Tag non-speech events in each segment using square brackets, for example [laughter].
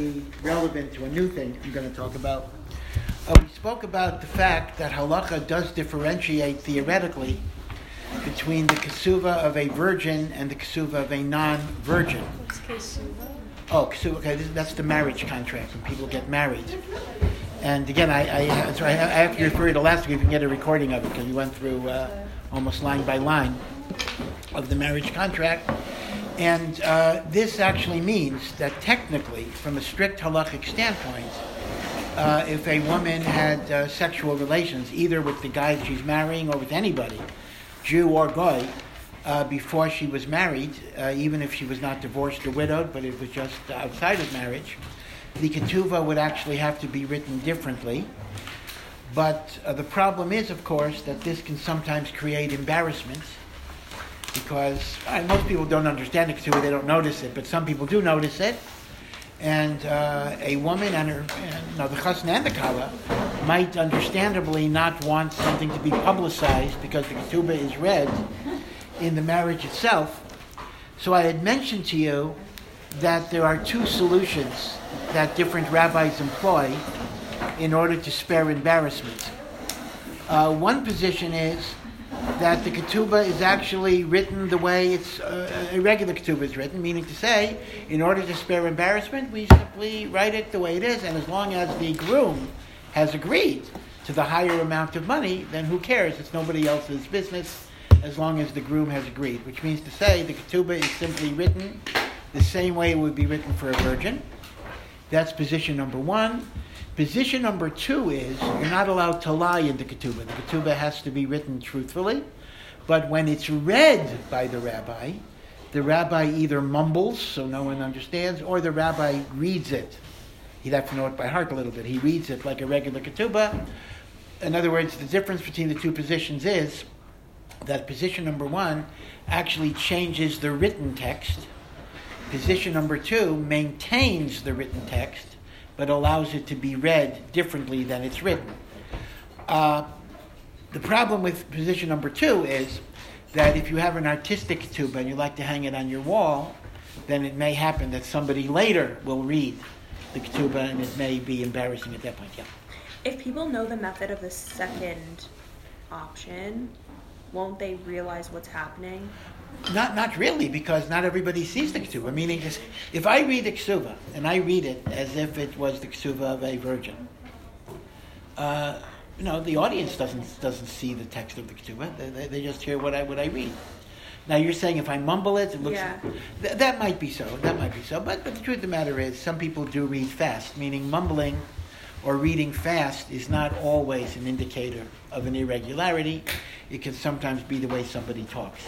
be relevant to a new thing I'm going to talk about. Uh, we spoke about the fact that halacha does differentiate theoretically between the kasuva of a virgin and the kasuva of a non-virgin. What's Kesuva? Oh, kasuva, okay, this- that's the marriage contract when people get married. And again, I, I, so I, I have to refer you to last week. You can get a recording of it because we went through uh, almost line by line of the marriage contract. And uh, this actually means that technically, from a strict halachic standpoint, uh, if a woman had uh, sexual relations, either with the guy she's marrying or with anybody, Jew or Goy, uh, before she was married, uh, even if she was not divorced or widowed, but it was just outside of marriage, the ketuvah would actually have to be written differently. But uh, the problem is, of course, that this can sometimes create embarrassment because uh, most people don't understand the ketubah, they don't notice it, but some people do notice it. And uh, a woman and her, and, the chasna and the kala might understandably not want something to be publicized because the ketubah is read in the marriage itself. So I had mentioned to you that there are two solutions that different rabbis employ in order to spare embarrassment. Uh, one position is that the ketubah is actually written the way it's uh, a regular ketubah is written, meaning to say, in order to spare embarrassment, we simply write it the way it is, and as long as the groom has agreed to the higher amount of money, then who cares? It's nobody else's business as long as the groom has agreed, which means to say the ketubah is simply written the same way it would be written for a virgin. That's position number one. Position number two is you're not allowed to lie in the ketubah. The ketubah has to be written truthfully, but when it's read by the rabbi, the rabbi either mumbles so no one understands, or the rabbi reads it. He'd have to know it by heart a little bit. He reads it like a regular ketubah. In other words, the difference between the two positions is that position number one actually changes the written text. Position number two maintains the written text, but allows it to be read differently than it's written. Uh, the problem with position number two is that if you have an artistic ketubah and you like to hang it on your wall, then it may happen that somebody later will read the ketubah and it may be embarrassing at that point. Yeah. If people know the method of the second option, won't they realize what's happening? Not, not really, because not everybody sees the ketubah. Meaning, is- if I read the ketubah and I read it as if it was the ketubah of a virgin, uh, you know, the audience doesn't doesn't see the text of the ketubah. They, they, they just hear what I what I read. Now you're saying if I mumble it, it looks. Yeah. Th- that might be so. That might be so. But, but the truth of the matter is, some people do read fast. Meaning, mumbling or reading fast is not always an indicator of an irregularity. It can sometimes be the way somebody talks.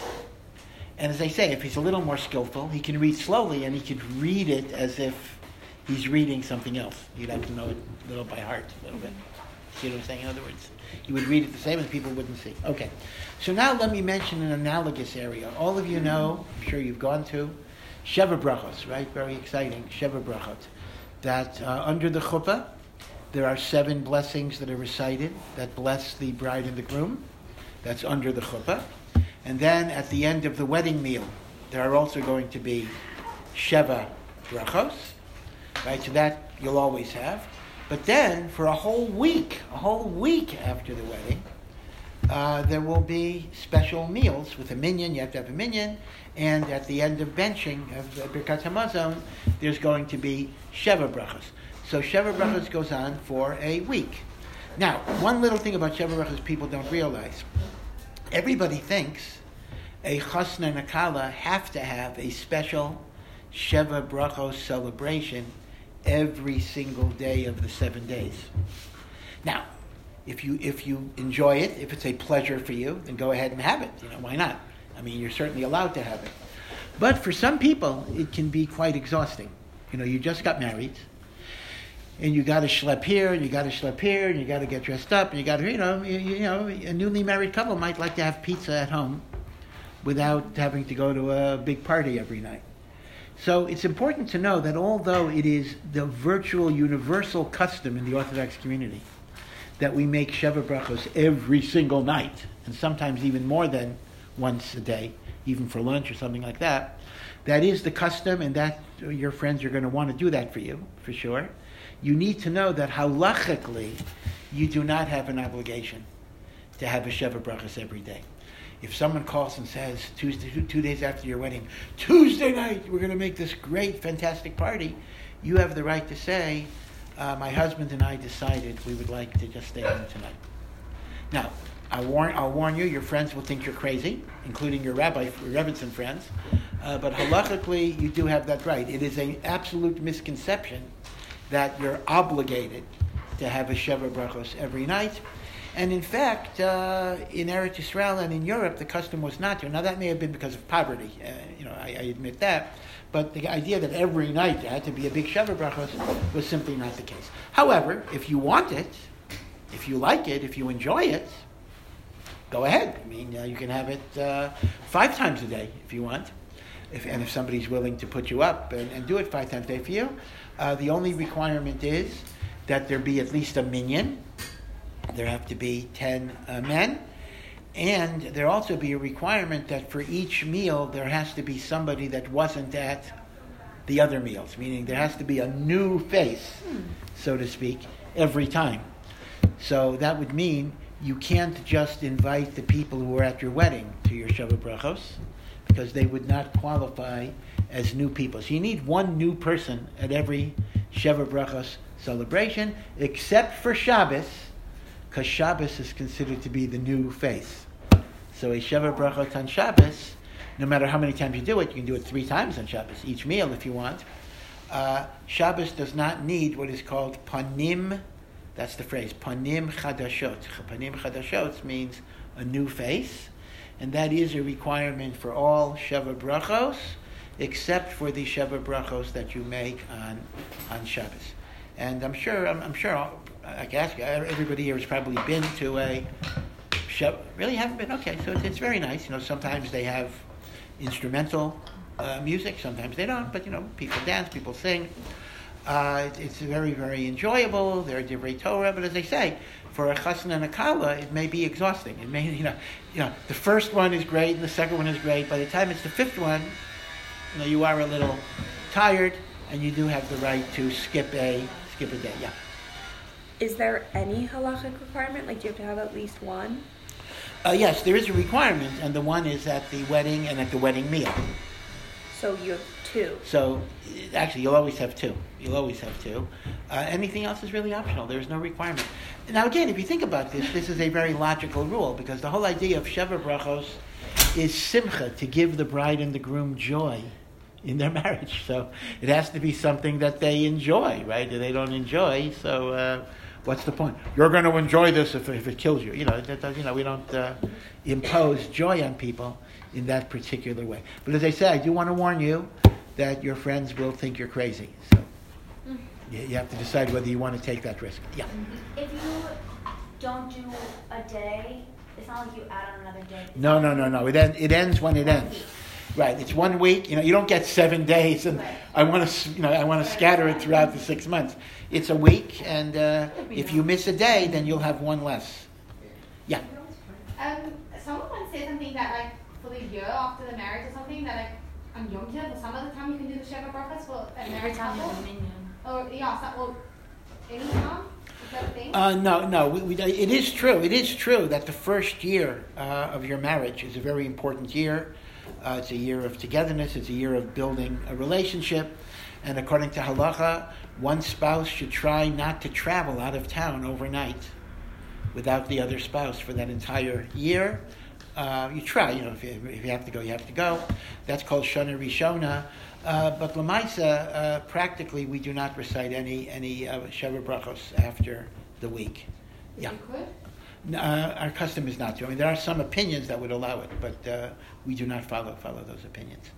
And as I say, if he's a little more skillful, he can read slowly and he could read it as if he's reading something else. You'd have to know it a little by heart, a little bit. See what I'm saying? In other words, you would read it the same and people wouldn't see. Okay. So now let me mention an analogous area. All of you know, I'm sure you've gone to, Sheva Brachos, right? Very exciting. Sheva Brachot. That uh, under the chuppah, there are seven blessings that are recited that bless the bride and the groom. That's under the chuppah. And then at the end of the wedding meal, there are also going to be Sheva Brachos, right? So that you'll always have. But then for a whole week, a whole week after the wedding, uh, there will be special meals with a minyan. You have to have a minyan. And at the end of benching of the Birkat Hamazon, there's going to be Sheva Brachos. So Sheva Brachos goes on for a week. Now, one little thing about Sheva Brachos people don't realize. Everybody thinks a chasna and a kala have to have a special Sheva Brachos celebration every single day of the seven days. Now, if you if you enjoy it, if it's a pleasure for you, then go ahead and have it. You know why not? I mean, you're certainly allowed to have it. But for some people, it can be quite exhausting. You know, you just got married, and you got to schlep here, and you got to schlep here, and you got to get dressed up, and you got to, you know, you, you know, a newly married couple might like to have pizza at home without having to go to a big party every night. So it's important to know that although it is the virtual universal custom in the Orthodox community that we make Sheva Brachos every single night, and sometimes even more than once a day, even for lunch or something like that, that is the custom, and that your friends are going to want to do that for you, for sure. You need to know that halachically, you do not have an obligation to have a Sheva Brachas every day. If someone calls and says, Tuesday, two, days after your wedding, Tuesday night, we're going to make this great, fantastic party, you have the right to say, uh, my husband and I decided we would like to just stay home tonight. Now, I'll warn, I'll warn you, your friends will think you're crazy, including your rabbi, Rebbetzin friends. Uh, but halachically, you do have that right. It is an absolute misconception that you're obligated to have a Sheva Brachos every night. And in fact, uh, in Eretz Israel and in Europe, the custom was not to. Now, that may have been because of poverty. Uh, you know, I, I, admit that. But the idea that every night there had to be a big Sheva Brachos was simply not the case. However, if you want it, if you like it, if you enjoy it, go ahead. I mean, uh, you can have it uh, five times a day if you want. If, and if somebody's willing to put you up and, and do it five times a day for you, uh, the only requirement is that there be at least a minyan. There have to be 10 uh, men. And there also be a requirement that for each meal there has to be somebody that wasn't at the other meals, meaning there has to be a new face, so to speak, every time. So that would mean you can't just invite the people who were at your wedding to your Sheva Brachos because they would not qualify as new people. So you need one new person at every Sheva Brachos celebration, except for Shabbos, because Shabbos is considered to be the new face. So a Sheva Brachos on Shabbos, no matter how many times you do it, you can do it three times on Shabbos, each meal if you want. Uh, Shabbos does not need what is called panim, that's the phrase, panim chadashot. Panim chadashot means a new face, and that is a requirement for all Sheva Brachos, except for the Sheva Brachos that you make on, on Shabbos. And I'm sure, I'm, I'm sure, I can ask you, everybody here has probably been to a Sheva, really haven't been? Okay, so it's, it's very nice. You know, sometimes they have instrumental uh, music, sometimes they don't, but you know, people dance, people sing. Uh, it's very, very enjoyable. There are divrei Torah, but as I say, for a chassan and a kala, it may be exhausting. It may, you know, you know, the first one is great and the second one is great. By the time it's the fifth one, you know, you are a little tired, and you do have the right to skip a skip a day. Yeah. Is there any halachic requirement? Like, do you have to have at least one? Uh, yes, there is a requirement, and the one is at the wedding and at the wedding meal. So you have two. So actually, you'll always have two. You'll always have two. Uh, anything else is really optional. There's no requirement. Now, again, if you think about this, this is a very logical rule because the whole idea of Sheva Brachos is simcha, to give the bride and the groom joy in their [laughs] marriage. So it has to be something that they enjoy, right? If they don't enjoy, so uh, what's the point? You're going to enjoy this if, if it kills you. You know, that, you know, we don't uh, impose joy on people in that particular way. But as I said, I do want to warn you that your friends will think you're crazy. So you, you have to decide whether you want to take that risk. Yeah. If you don't do a day, it's not like you add on another day. No, no, no, no. It, en- it ends when it ends. Right. It's one week. You know, you don't get seven days, and I want to, you know, I want to scatter it throughout the six months. It's a week, and uh, if you miss a day, then you'll have one less. Yeah. Um, someone once said something that like for the year after the marriage or something that like on Yom Kippur, some of the time you can do the Sheva Brachas for a Every married couple. have a minyan. Or yeah, some, or any time. Is that thing? Uh, no, no. We, we, it is true. It is true that the first year uh, of your marriage is a very important year. Uh, it's a year of togetherness. It's a year of building a relationship. And according to halacha, one spouse should try not to travel out of town overnight without the other spouse for that entire year. Uh, you try, you know, if you, if you have to go, you have to go. That's called Shana Rishona. Uh, but Lamaisa, uh, practically, we do not recite any any uh, Sheva Brachos after the week. Yeah. Uh, our custom is not to. I mean, there are some opinions that would allow it, but uh, we do not follow follow those opinions.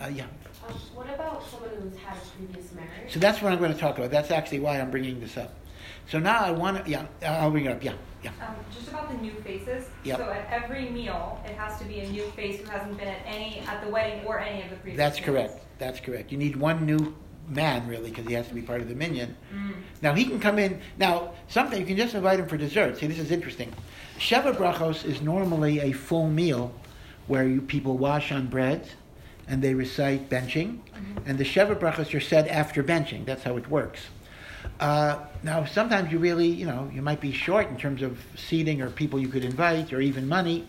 Uh, yeah. Um, what about someone who's had a previous marriage? So that's what I'm going to talk about. That's actually why I'm bringing this up. So now I want to. Yeah, I'll bring it up. Yeah, yeah. Um, just about the new faces. Yep. So at every meal, it has to be a new face who hasn't been at any at the wedding or any of the previous. That's meals. correct. That's correct. You need one new man really because he has to be part of the minyan. Mm. Now he can come in. Now something you can just invite him for dessert. See, this is interesting. Sheva brachos is normally a full meal where you people wash on bread and they recite benching, and the Sheva brachas are said after benching. That's how it works. Uh, now, sometimes you really, you know, you might be short in terms of seating or people you could invite or even money.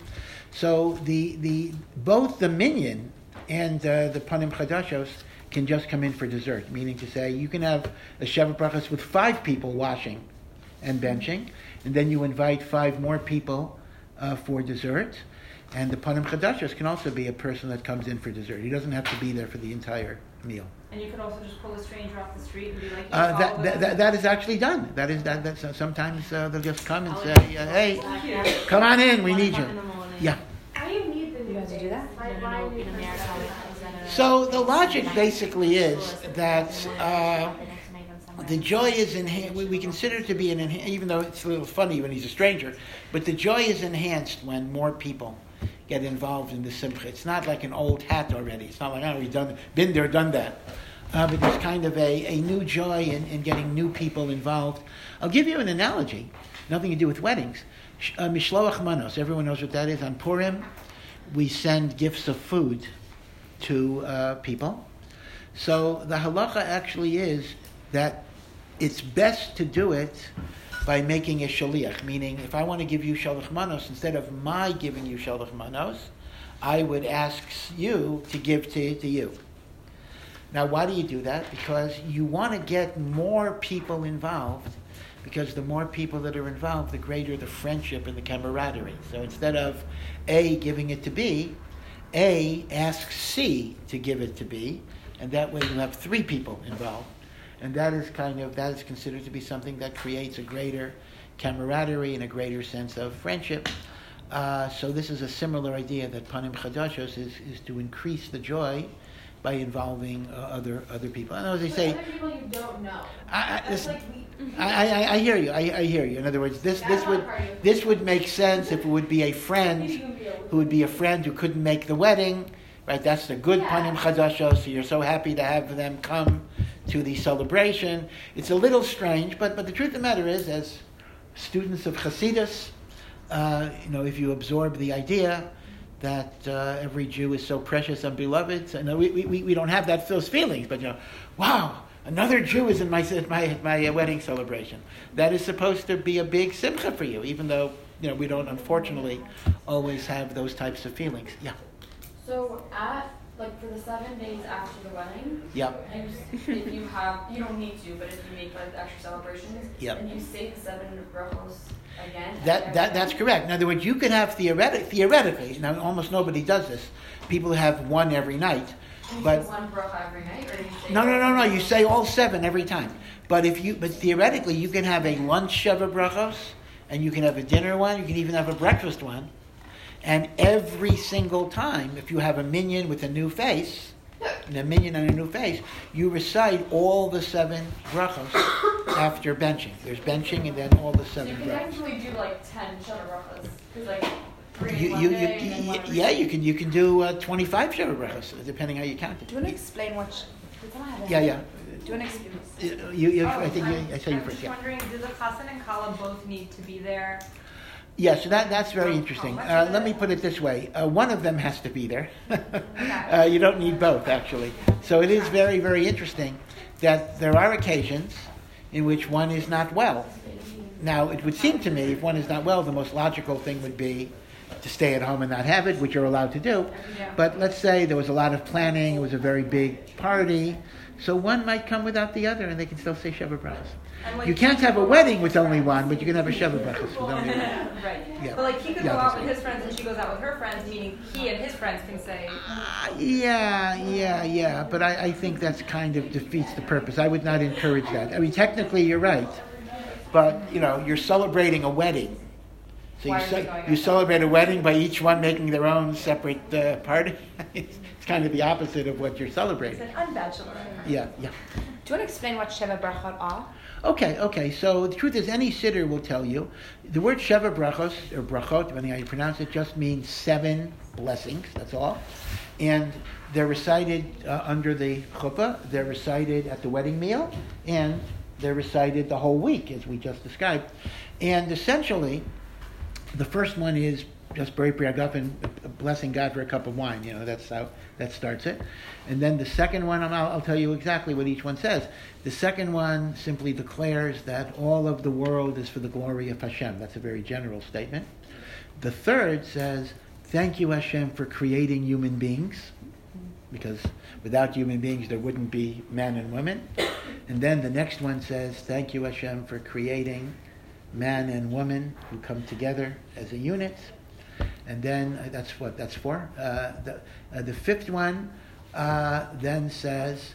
So the the both the minyan and uh, the panim chadashos can just come in for dessert, meaning to say you can have a Sheva brachas with five people washing and benching, and then you invite five more people uh, for dessert. And the panim chadashos can also be a person that comes in for dessert. He doesn't have to be there for the entire meal. And you could also just pull a stranger off the street and be like, Uh, that, all that, that, that is actually done. That is that. That's, uh, sometimes uh, they'll just come and Oh, say, uh, "Hey, come on in. We need you." in the morning. Yeah. I need the new guys do that? Like, why need So the logic basically is that uh, the joy is enhanced. We, we consider it to be an enha- even though it's a little funny when he's a stranger, but the joy is enhanced when more people get involved in the simcha. It's not like an old hat already. It's not like oh we've done been there, done that. Uh, but there's kind of a, a new joy in, in getting new people involved. I'll give you an analogy, nothing to do with weddings. Uh, Mishloach manos, everyone knows what that is. On Purim, we send gifts of food to uh, people. So the halacha actually is that it's best to do it by making a shaliach, meaning if I want to give you shalach manos, instead of my giving you shalach manos, I would ask you to give to, to you. Now, why do you do that? Because you want to get more people involved, because the more people that are involved, the greater the friendship and the camaraderie. So instead of A giving it to B, A asks C to give it to B, and that way you'll have three people involved. And that is kind of, that is considered to be something that creates a greater camaraderie and a greater sense of friendship. Uh, so this is a similar idea that Panim Chadashos is, is to increase the joy by involving uh, other other people. I know as they say, other people you don't know. I, I, like. I, I, I hear you. I, I hear you. In other words, this, That's this would this would make sense if it would be a friend Maybe you can be a- who would be a friend who couldn't make the wedding, right? That's the good Yeah. panim chadashos. So you're so happy to have them come to the celebration. It's a little strange, but but the truth of the matter is, as students of Hasidus, uh, you know, if you absorb the idea that uh, every Jew is so precious and beloved, so, no, we, we, we don't have that those feelings, but you know, wow, another Jew is in my [laughs] my my uh, wedding celebration. That is supposed to be a big simcha for you, even though you know we don't unfortunately always have those types of feelings. Yeah, So at like for the seven days after the wedding, yeah. you, if you have you don't need to, but if you make like extra celebrations, Yep. and you say the seven brachos again. That, that, that's correct. In other words, you could have theoretic, theoretically, now almost nobody does this, people have one every night, but one bracha every night, or you say No, no, no, no. You say all seven every time. But if you, but theoretically, you can have a lunch sheva brachos, and you can have a dinner one. You can even have a breakfast one. And every single time, if you have a minyan with a new face, and a minyan and a new face, you recite all the seven brachos [coughs] after benching. There's benching, and then all the So you seven can brachos. technically do like ten sheva brachos, because like three You, one you, you, you, yeah, you can you can do uh, 25 sheva brachos, depending how you count it. Do you want to it. explain what? sh- Yeah, yeah. Do you want to explain? You, you, Oh, I think you, I'm- I saw you I'm first. just Yeah. wondering, do the chassan and kala both need to be there? Yeah, so that, that's very Oh, interesting. Uh, let me put it this way. Uh, one of them has to be there. [laughs] uh, you don't need both, actually. So it is very, very interesting that there are occasions in which one is not well. Now, it would seem to me, if one is not well, the most logical thing would be to stay at home and not have it, which you're allowed to do. But let's say there was a lot of planning, it was a very big party, so one might come without the other, and they can still say Sheva like, You can't have a wedding with only one, but you can have a Sheva Brachos with only one. [laughs] right. Yeah. But like he could Yeah, go out with his friends and she goes out with her friends, meaning he and his friends can say, Uh, yeah, yeah, yeah. But I, I think that's kind of defeats the purpose. I would not encourage that. I mean, technically, you're right. But, you know, you're celebrating a wedding. So Why you, ce- you celebrate a wedding by each one making their own separate uh, party. it's, [laughs] it's kind of the opposite of what you're it's celebrating. an unbachelor. Yeah, yeah. Do you want to explain what Sheva Brachot are? Okay, okay. So the truth is, any sitter will tell you the word Sheva Brachos or Brachot, depending how you pronounce it, just means seven blessings. That's all, and they're recited uh, under the chuppah. They're recited at the wedding meal, and they're recited the whole week, as we just described. And essentially, the first one is just Borei Pri Hagafen, blessing God for a cup of wine. You know, that's how that starts it. And then the second one, I'll, I'll tell you exactly what each one says. The second one simply declares that all of the world is for the glory of Hashem. That's a very general statement. The third says, Thank you, Hashem, for creating human beings, because without human beings there wouldn't be men and women. And then the next one says, Thank you, Hashem, for creating man and woman who come together as a unit. And then uh, that's what that's for. Uh, the, uh, the fifth one then says,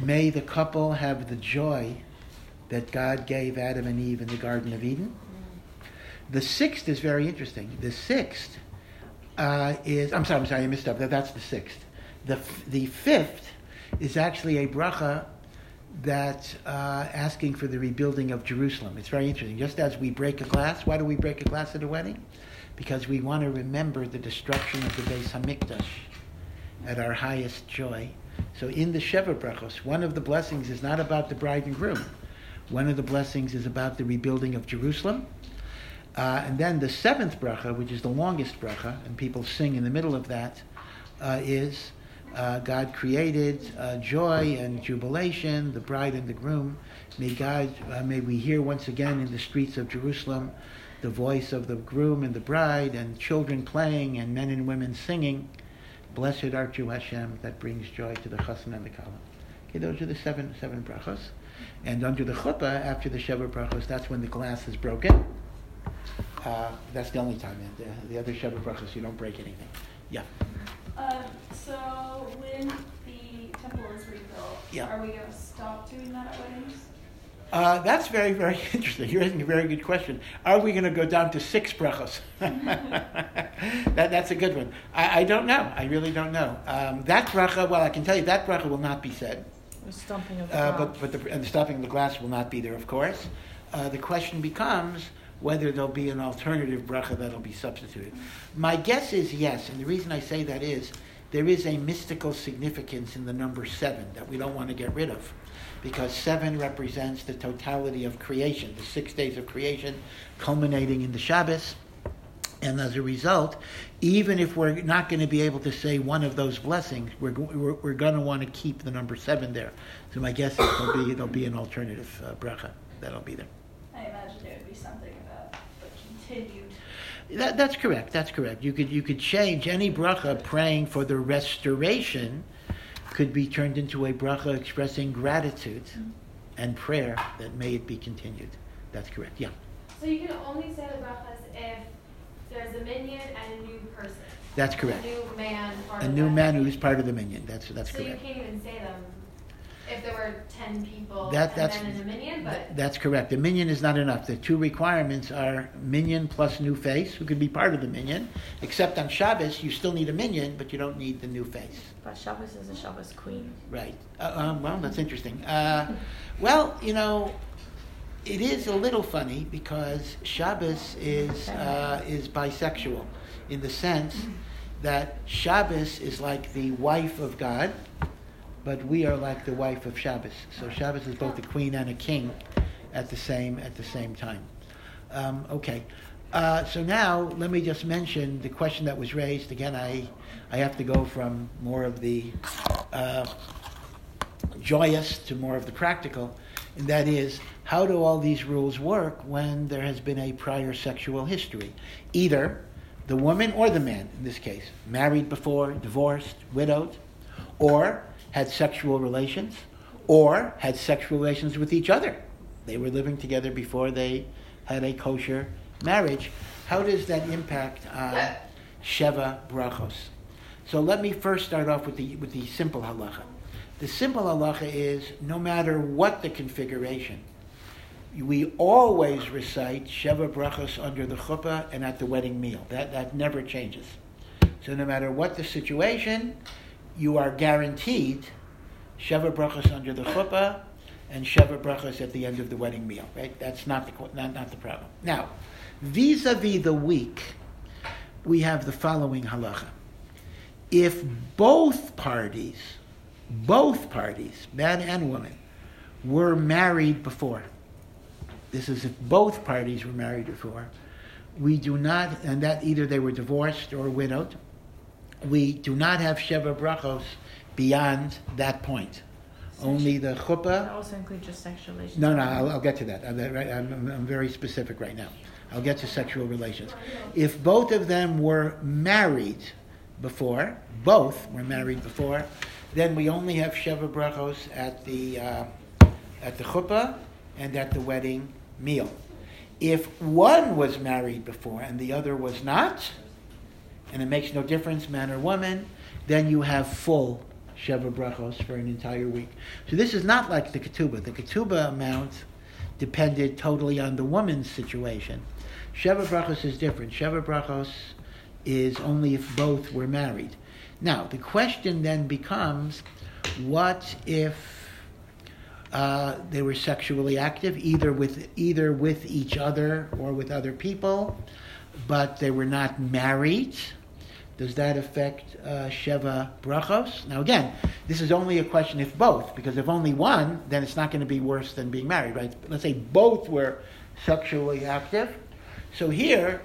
May the couple have the joy that God gave Adam and Eve in the Garden of Eden. The sixth is very interesting. The sixth uh, is, I'm sorry, I'm sorry, I missed up. That, that's the sixth. The, the fifth is actually a bracha that uh, asking for the rebuilding of Jerusalem. It's very interesting. Just as we break a glass, why do we break a glass at a wedding? Because we want to remember the destruction of the Beis Hamikdash at our highest joy. So in the Sheva Brachos, one of the blessings is not about the bride and groom. One of the blessings is about the rebuilding of Jerusalem. Uh, and then the seventh bracha, which is the longest bracha, and people sing in the middle of that, uh, is uh, God created uh, joy and jubilation, the bride and the groom. May God, uh, may we hear once again in the streets of Jerusalem the voice of the groom and the bride, and children playing, and men and women singing. Blessed art you, Hashem, that brings joy to the chassan and the kala. Okay, those are the seven seven brachos. And under the chuppah, after the Sheva brachos, that's when the glass is broken. Uh, that's the only time. The, the other Sheva brachos, you don't break anything. Yeah. Um, so when the temple is rebuilt, Yeah. are we going to stop doing that at weddings? Uh, that's very, very [laughs] interesting. You're asking a very good question. Are we going to go down to six brachos? [laughs] that, that's a good one. I, I don't know. I really don't know. Um, that bracha, well, I can tell you that bracha will not be said. The stumping of the Uh, but but the, and the stopping of the glass will not be there, of course. Uh, the question becomes whether there'll be an alternative bracha that'll be substituted. My guess is yes, and the reason I say that is there is a mystical significance in the number seven that we don't want to get rid of, because seven represents the totality of creation, the six days of creation, culminating in the Shabbos. And as a result, even if we're not going to be able to say one of those blessings, we're, we're, we're going to want to keep the number seven there. So my guess is there'll be, there'll be an alternative uh, bracha that'll be there. I imagine it would be something about continued. That, that's correct. That's correct. You could you could change any bracha praying for the restoration could be turned into a bracha expressing gratitude mm-hmm. and prayer that may it be continued. That's correct. Yeah, So you can only say the brachas if there's a minyan and a new person. that's correct. A new man. A new man who's part of the minyan. That's that's so correct. you can't even say them if there were ten people That- and that's- then in a minyan, but That's correct. The minyan is not enough. The two requirements are minyan plus new face, who could be part of the minyan. Except on Shabbos, you still need a minyan, but you don't need the new face. But Shabbos is a Shabbos queen. Right. Uh, um, well, that's interesting. Uh, well, you know, it is a little funny because Shabbos is uh, is bisexual, in the sense that Shabbos is like the wife of God, but we are like the wife of Shabbos. So Shabbos is both a queen and a king at the same at the same time. Um, okay. Uh, so now let me just mention the question that was raised. Again, I I have to go from more of the uh, joyous to more of the practical, and that is how do all these rules work when there has been a prior sexual history? Either the woman or the man, in this case, married before, divorced, widowed, or had sexual relations, or had sexual relations with each other. They were living together before they had a kosher marriage. How does that impact on Sheva Brachos? So let me first start off with the, with the simple halacha. The simple halacha is no matter what the configuration, we always recite Sheva Brachos under the chuppah and at the wedding meal. That, that never changes. So no matter what the situation, you are guaranteed Sheva Brachos under the chuppah and Sheva Brachos at the end of the wedding meal, right? That's not the, not, not the problem. Now, vis-a-vis the week, we have the following halacha. If both parties, both parties, man and woman, were married before, this is if both parties were married before, we do not, and that either they were divorced or widowed, we do not have Sheva Brachos beyond that point. Only the That chuppah. also includes just sexual relations. No, no, I'll, I'll get to that. I'm, I'm- I'm very specific right now. I'll get to sexual relations. If both of them were married before, both were married before, then we only have Sheva Brachos at the, uh, at the chuppah and at the wedding meal. If one was married before and the other was not, and it makes no difference, man or woman, then you have full Sheva Brachos for an entire week. So this is not like the Ketubah. The Ketubah amount depended totally on the woman's situation. Sheva Brachos is different. Sheva Brachos is only if both were married. Now, the question then becomes, what if uh, they were sexually active, either with either with each other or with other people, but they were not married? Does that affect uh, Sheva Brachos? Now, again, this is only a question if both, because if only one, then it's not going to be worse than being married, right? Let's say both were sexually active. So here,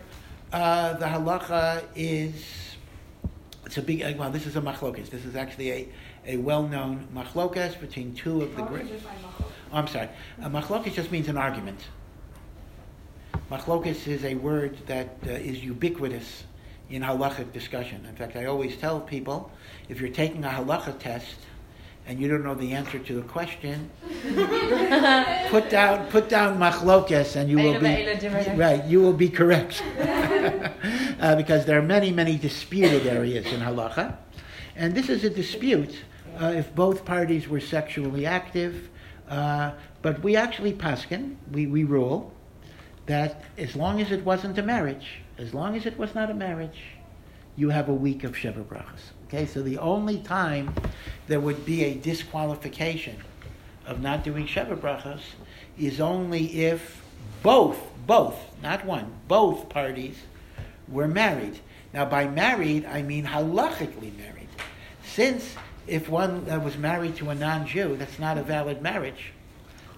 uh, the halacha is it's a big. uh, Well, this is a machlokas. This is actually a, a well-known machlokas between two of the great. Oh, I'm sorry. A machlokas just means an argument. Machlokas is a word that uh, is ubiquitous in halachic discussion. In fact, I always tell people if you're taking a halacha test and you don't know the answer to the question, [laughs] put down put down machlokas and you will be right. You will be correct [laughs] uh, because there are many many disputed areas in halacha, and this is a dispute uh, if both parties were sexually active. Uh, but we actually paskin, we, we rule that as long as it wasn't a marriage, as long as it was not a marriage, you have a week of Sheva Brachas. Okay, so the only time there would be a disqualification of not doing Sheva Brachas is only if both, both, not one, both parties were married. Now, by married, I mean halachically married. Since if one uh, was married to a non Jew, that's not a valid marriage,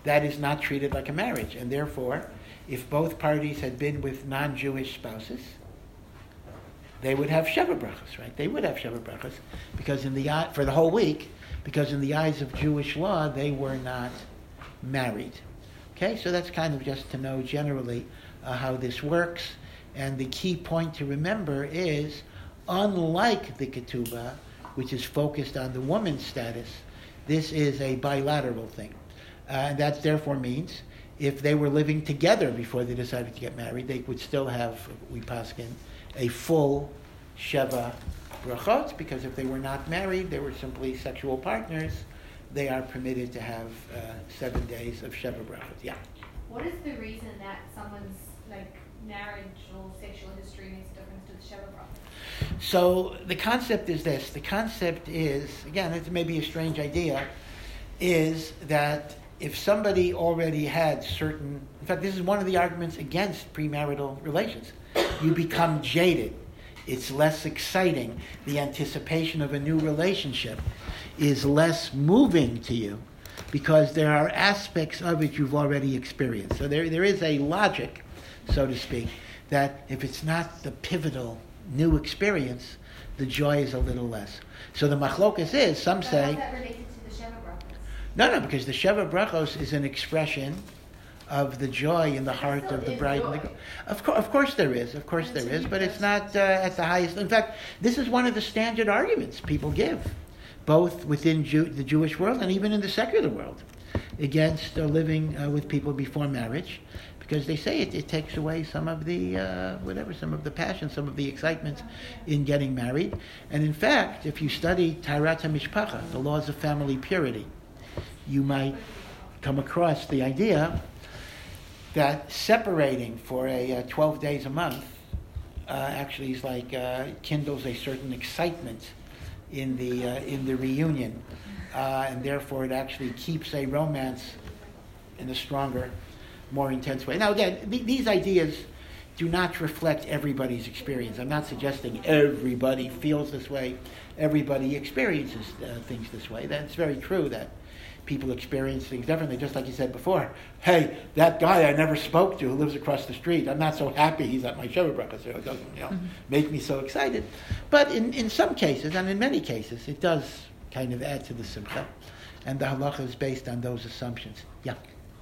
that is not treated like a marriage. And therefore, if both parties had been with non Jewish spouses, they would have Sheva Brachas, right? They would have Sheva Brachas because in the for the whole week, because in the eyes of Jewish law, they were not married. Okay, so that's kind of just to know generally uh, how this works. And the key point to remember is, unlike the ketubah, which is focused on the woman's status, this is a bilateral thing. Uh, and that therefore means if they were living together before they decided to get married, they would still have, we paskin, a full Sheva brachot, because if they were not married, they were simply sexual partners, they are permitted to have uh, seven days of Sheva brachot. Yeah. What is the reason that someone's like marriage or sexual history makes a difference to the Sheva Brachos? So the concept is this. The concept is, again, it may be a strange idea, is that if somebody already had certain, in fact, this is one of the arguments against premarital relations. You become jaded. It's less exciting. The anticipation of a new relationship is less moving to you because there are aspects of it you've already experienced. So there, there is a logic, so to speak, that if it's not the pivotal new experience, the joy is a little less. So the machlokas is, some say, how's that related to the Sheva Brachos? No, no, because the Sheva Brachos is an expression of the joy in the heart of the bride and the groom. Of, course, of course there is, of course there is, but it's not uh, at the highest. In fact, this is one of the standard arguments people give, both within Jew, the Jewish world and even in the secular world, against uh, living uh, with people before marriage, because they say it, it takes away some of the uh, whatever, some of the passion, some of the excitement in getting married. And in fact, if you study Taharat HaMishpacha, the laws of family purity, you might come across the idea that separating for a uh, 12 days a month uh, actually is like uh, kindles a certain excitement in the uh, in the reunion, uh, and therefore it actually keeps a romance in a stronger, more intense way. Now again, th- these ideas do not reflect everybody's experience. I'm not suggesting everybody feels this way, everybody experiences uh, things this way. That's very true that people experience things differently. Just like you said before, hey, that guy I never spoke to who lives across the street, I'm not so happy he's at my Sheva breakfast, so it doesn't you know, mm-hmm. make me so excited. But in, in some cases, and in many cases, it does kind of add to the simcha. And the halacha is based on those assumptions. Yeah.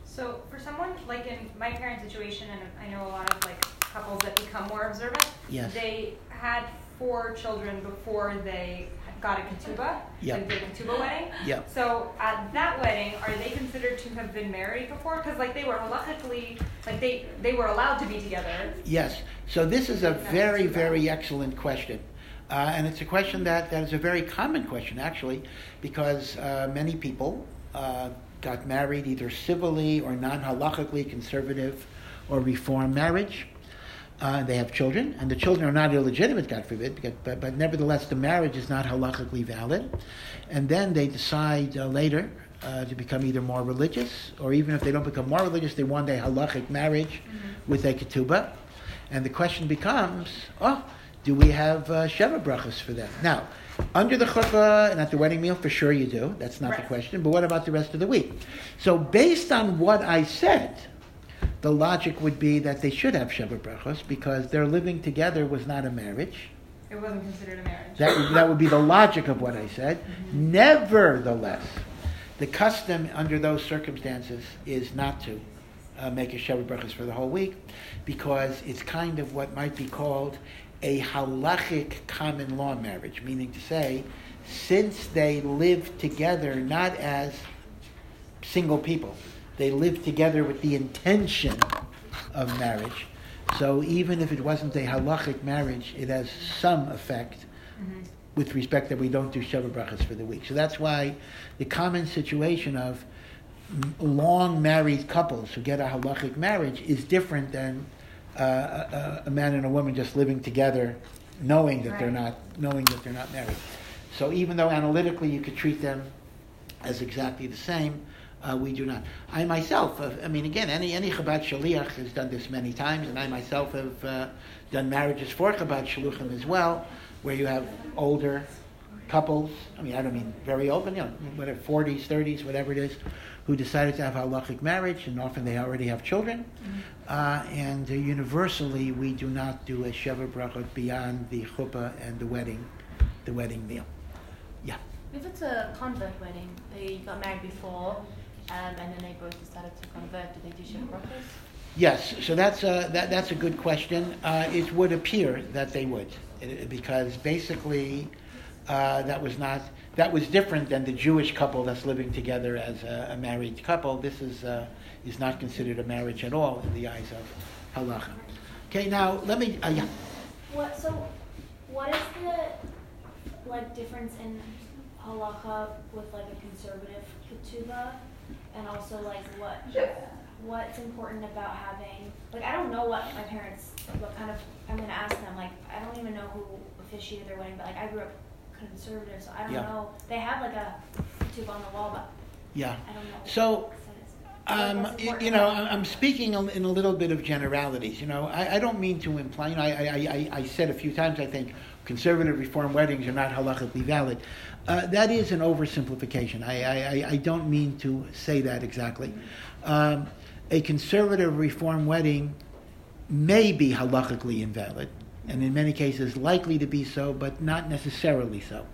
So for someone like in my parents' situation, and I know a lot of like couples that become more observant, Yes. they had four children before they got a ketubah, Yep. a ketubah wedding. Yep. So at that wedding, are they considered to have been married before? Because like they were halachically, like they they were allowed to be together. Yes. So this is a very, very excellent question. Uh, and it's a question that, that is a very common question, actually, because uh, many people uh, got married either civilly or non halachically conservative or reform marriage. Uh, they have children, and the children are not illegitimate, God forbid, because, but, but nevertheless, the marriage is not halachically valid. And then they decide uh, later uh, to become either more religious, or even if they don't become more religious, they want a halachic marriage with a ketubah. And the question becomes, oh, do we have uh, Sheva brachas for them? Now, under the chuppah and at the wedding meal, for sure you do. That's not the question. But what about the rest of the week? So, based on what I said, the logic would be that they should have Sheva brachos because their living together was not a marriage. It wasn't considered a marriage. That would, that would be the logic of what I said. Nevertheless, the custom under those circumstances is not to uh, make a Sheva brachas for the whole week because it's kind of what might be called a halachic common law marriage, meaning to say, since they live together not as single people, they live together with the intention of marriage. So even if it wasn't a halachic marriage, it has some effect with respect that we don't do Sheva brachas for the week. So that's why the common situation of long married couples who get a halachic marriage is different than uh, a, a man and a woman just living together, knowing that they're not knowing that they're not married. So even though analytically you could treat them as exactly the same, uh, we do not. I myself, uh, I mean, again, any any Chabad shaliach has done this many times, and I myself have uh, done marriages for Chabad shaluchim as well, where you have older couples. I mean, I don't mean very open, you know, whatever, forties, thirties, whatever it is, who decided to have a halachic marriage, and often they already have children. Uh, and uh, universally, we do not do a sheva brachot beyond the chuppah and the wedding, the wedding meal. Yeah. If it's a convert wedding, they got married before, um, and then they both decided to convert, do they do Sheva brachas? Yes, so that's a, that, that's a good question. Uh, it would appear that they would, uh, because basically uh, that was not that was different than the Jewish couple that's living together as a, a married couple. This is uh, is not considered a marriage at all in the eyes of halacha. Okay, now let me. Uh, yeah. What, so, what is the, like, difference in halacha with, like, a conservative ketubah? And also, like, what, what's important about having, like, I don't know what my parents, what kind of, I'm gonna ask them, like, I don't even know who officiated their wedding, but, like, I grew up conservative, so I don't Yeah. know. They have, like, a tube on the wall, but Yeah. I don't know. So, what it says. Like, Um, what's you know, I- I'm speaking in a little bit of generalities. You know, I, I don't mean to imply. You know, I, I, I, I said a few times. I think conservative reform weddings are not halachically valid. Uh, that is an oversimplification. I, I, I- don't mean to say that exactly. Um, a conservative reform wedding may be halachically invalid, and in many cases likely to be so, but not necessarily so.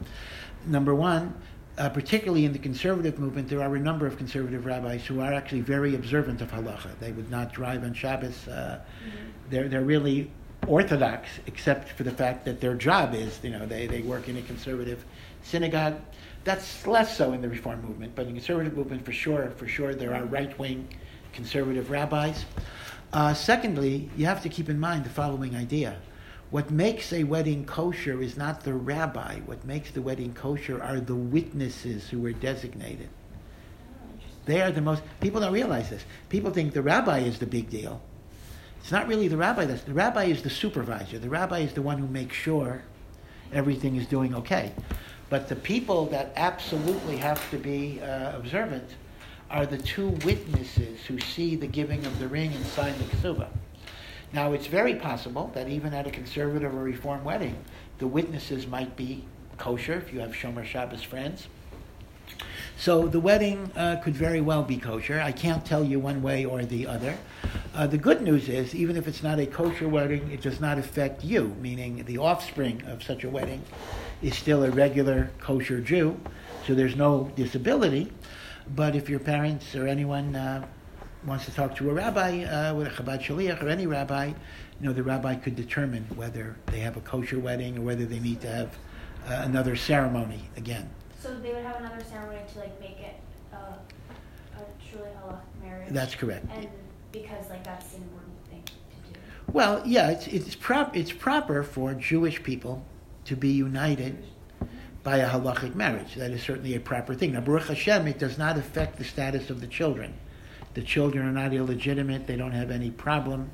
Number one, uh, particularly in the conservative movement, there are a number of conservative rabbis who are actually very observant of halacha. They would not drive on Shabbos. Uh, They're they're really orthodox, except for the fact that their job is, you know, they, they work in a conservative synagogue. That's less so in the reform movement, but in the conservative movement, for sure, for sure, there are right wing conservative rabbis. Uh, secondly, you have to keep in mind the following idea. What makes a wedding kosher is not the rabbi. What makes the wedding kosher are the witnesses who were designated. They are the most, people don't realize this. People think the rabbi is the big deal. It's not really the rabbi. That's, the rabbi is the supervisor. The rabbi is the one who makes sure everything is doing okay. But the people that absolutely have to be uh, observant are the two witnesses who see the giving of the ring and sign the ksuba. Now, it's very possible that even at a conservative or reform wedding, the witnesses might be kosher if you have Shomer Shabbos friends. So the wedding uh, could very well be kosher. I can't tell you one way or the other. Uh, the good news is, even if it's not a kosher wedding, it does not affect you, meaning the offspring of such a wedding is still a regular kosher Jew, so there's no disability. But if your parents or anyone uh, wants to talk to a rabbi, uh, with a Chabad Shaliach or any rabbi, you know, the rabbi could determine whether they have a kosher wedding or whether they need to have uh, another ceremony again. So they would have another ceremony to like make it a, a truly halach marriage. That's correct. And because like that's an important thing to do. Well, yeah, it's it's prop it's proper for Jewish people to be united by a halachic marriage. That is certainly a proper thing. Now, Baruch Hashem, it does not affect the status of the children. The children are not illegitimate; they don't have any problem.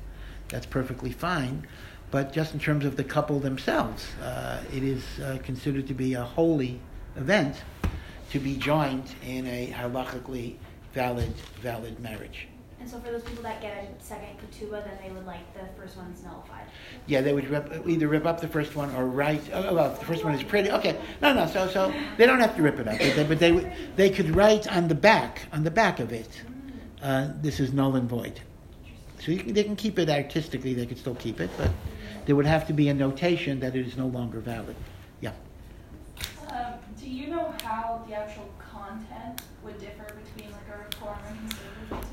That's perfectly fine. But just in terms of the couple themselves, uh, it is uh, considered to be a holy event to be joined in a halachically valid valid marriage. And so for those people that get a second ketubah, then they would like the first one's nullified. Yeah, they would rip, either rip up the first one or write. Oh, well, the first one is pretty. Okay, no, no. So, so they don't have to rip it up, but they, but they, would- they could write on the back, on the back of it, uh, this is null and void. So you can, they can keep it artistically. They could still keep it, but there would have to be a notation that it is no longer valid. Yeah. Um, do you know how the actual content would differ between like a reform and conservative ketubah?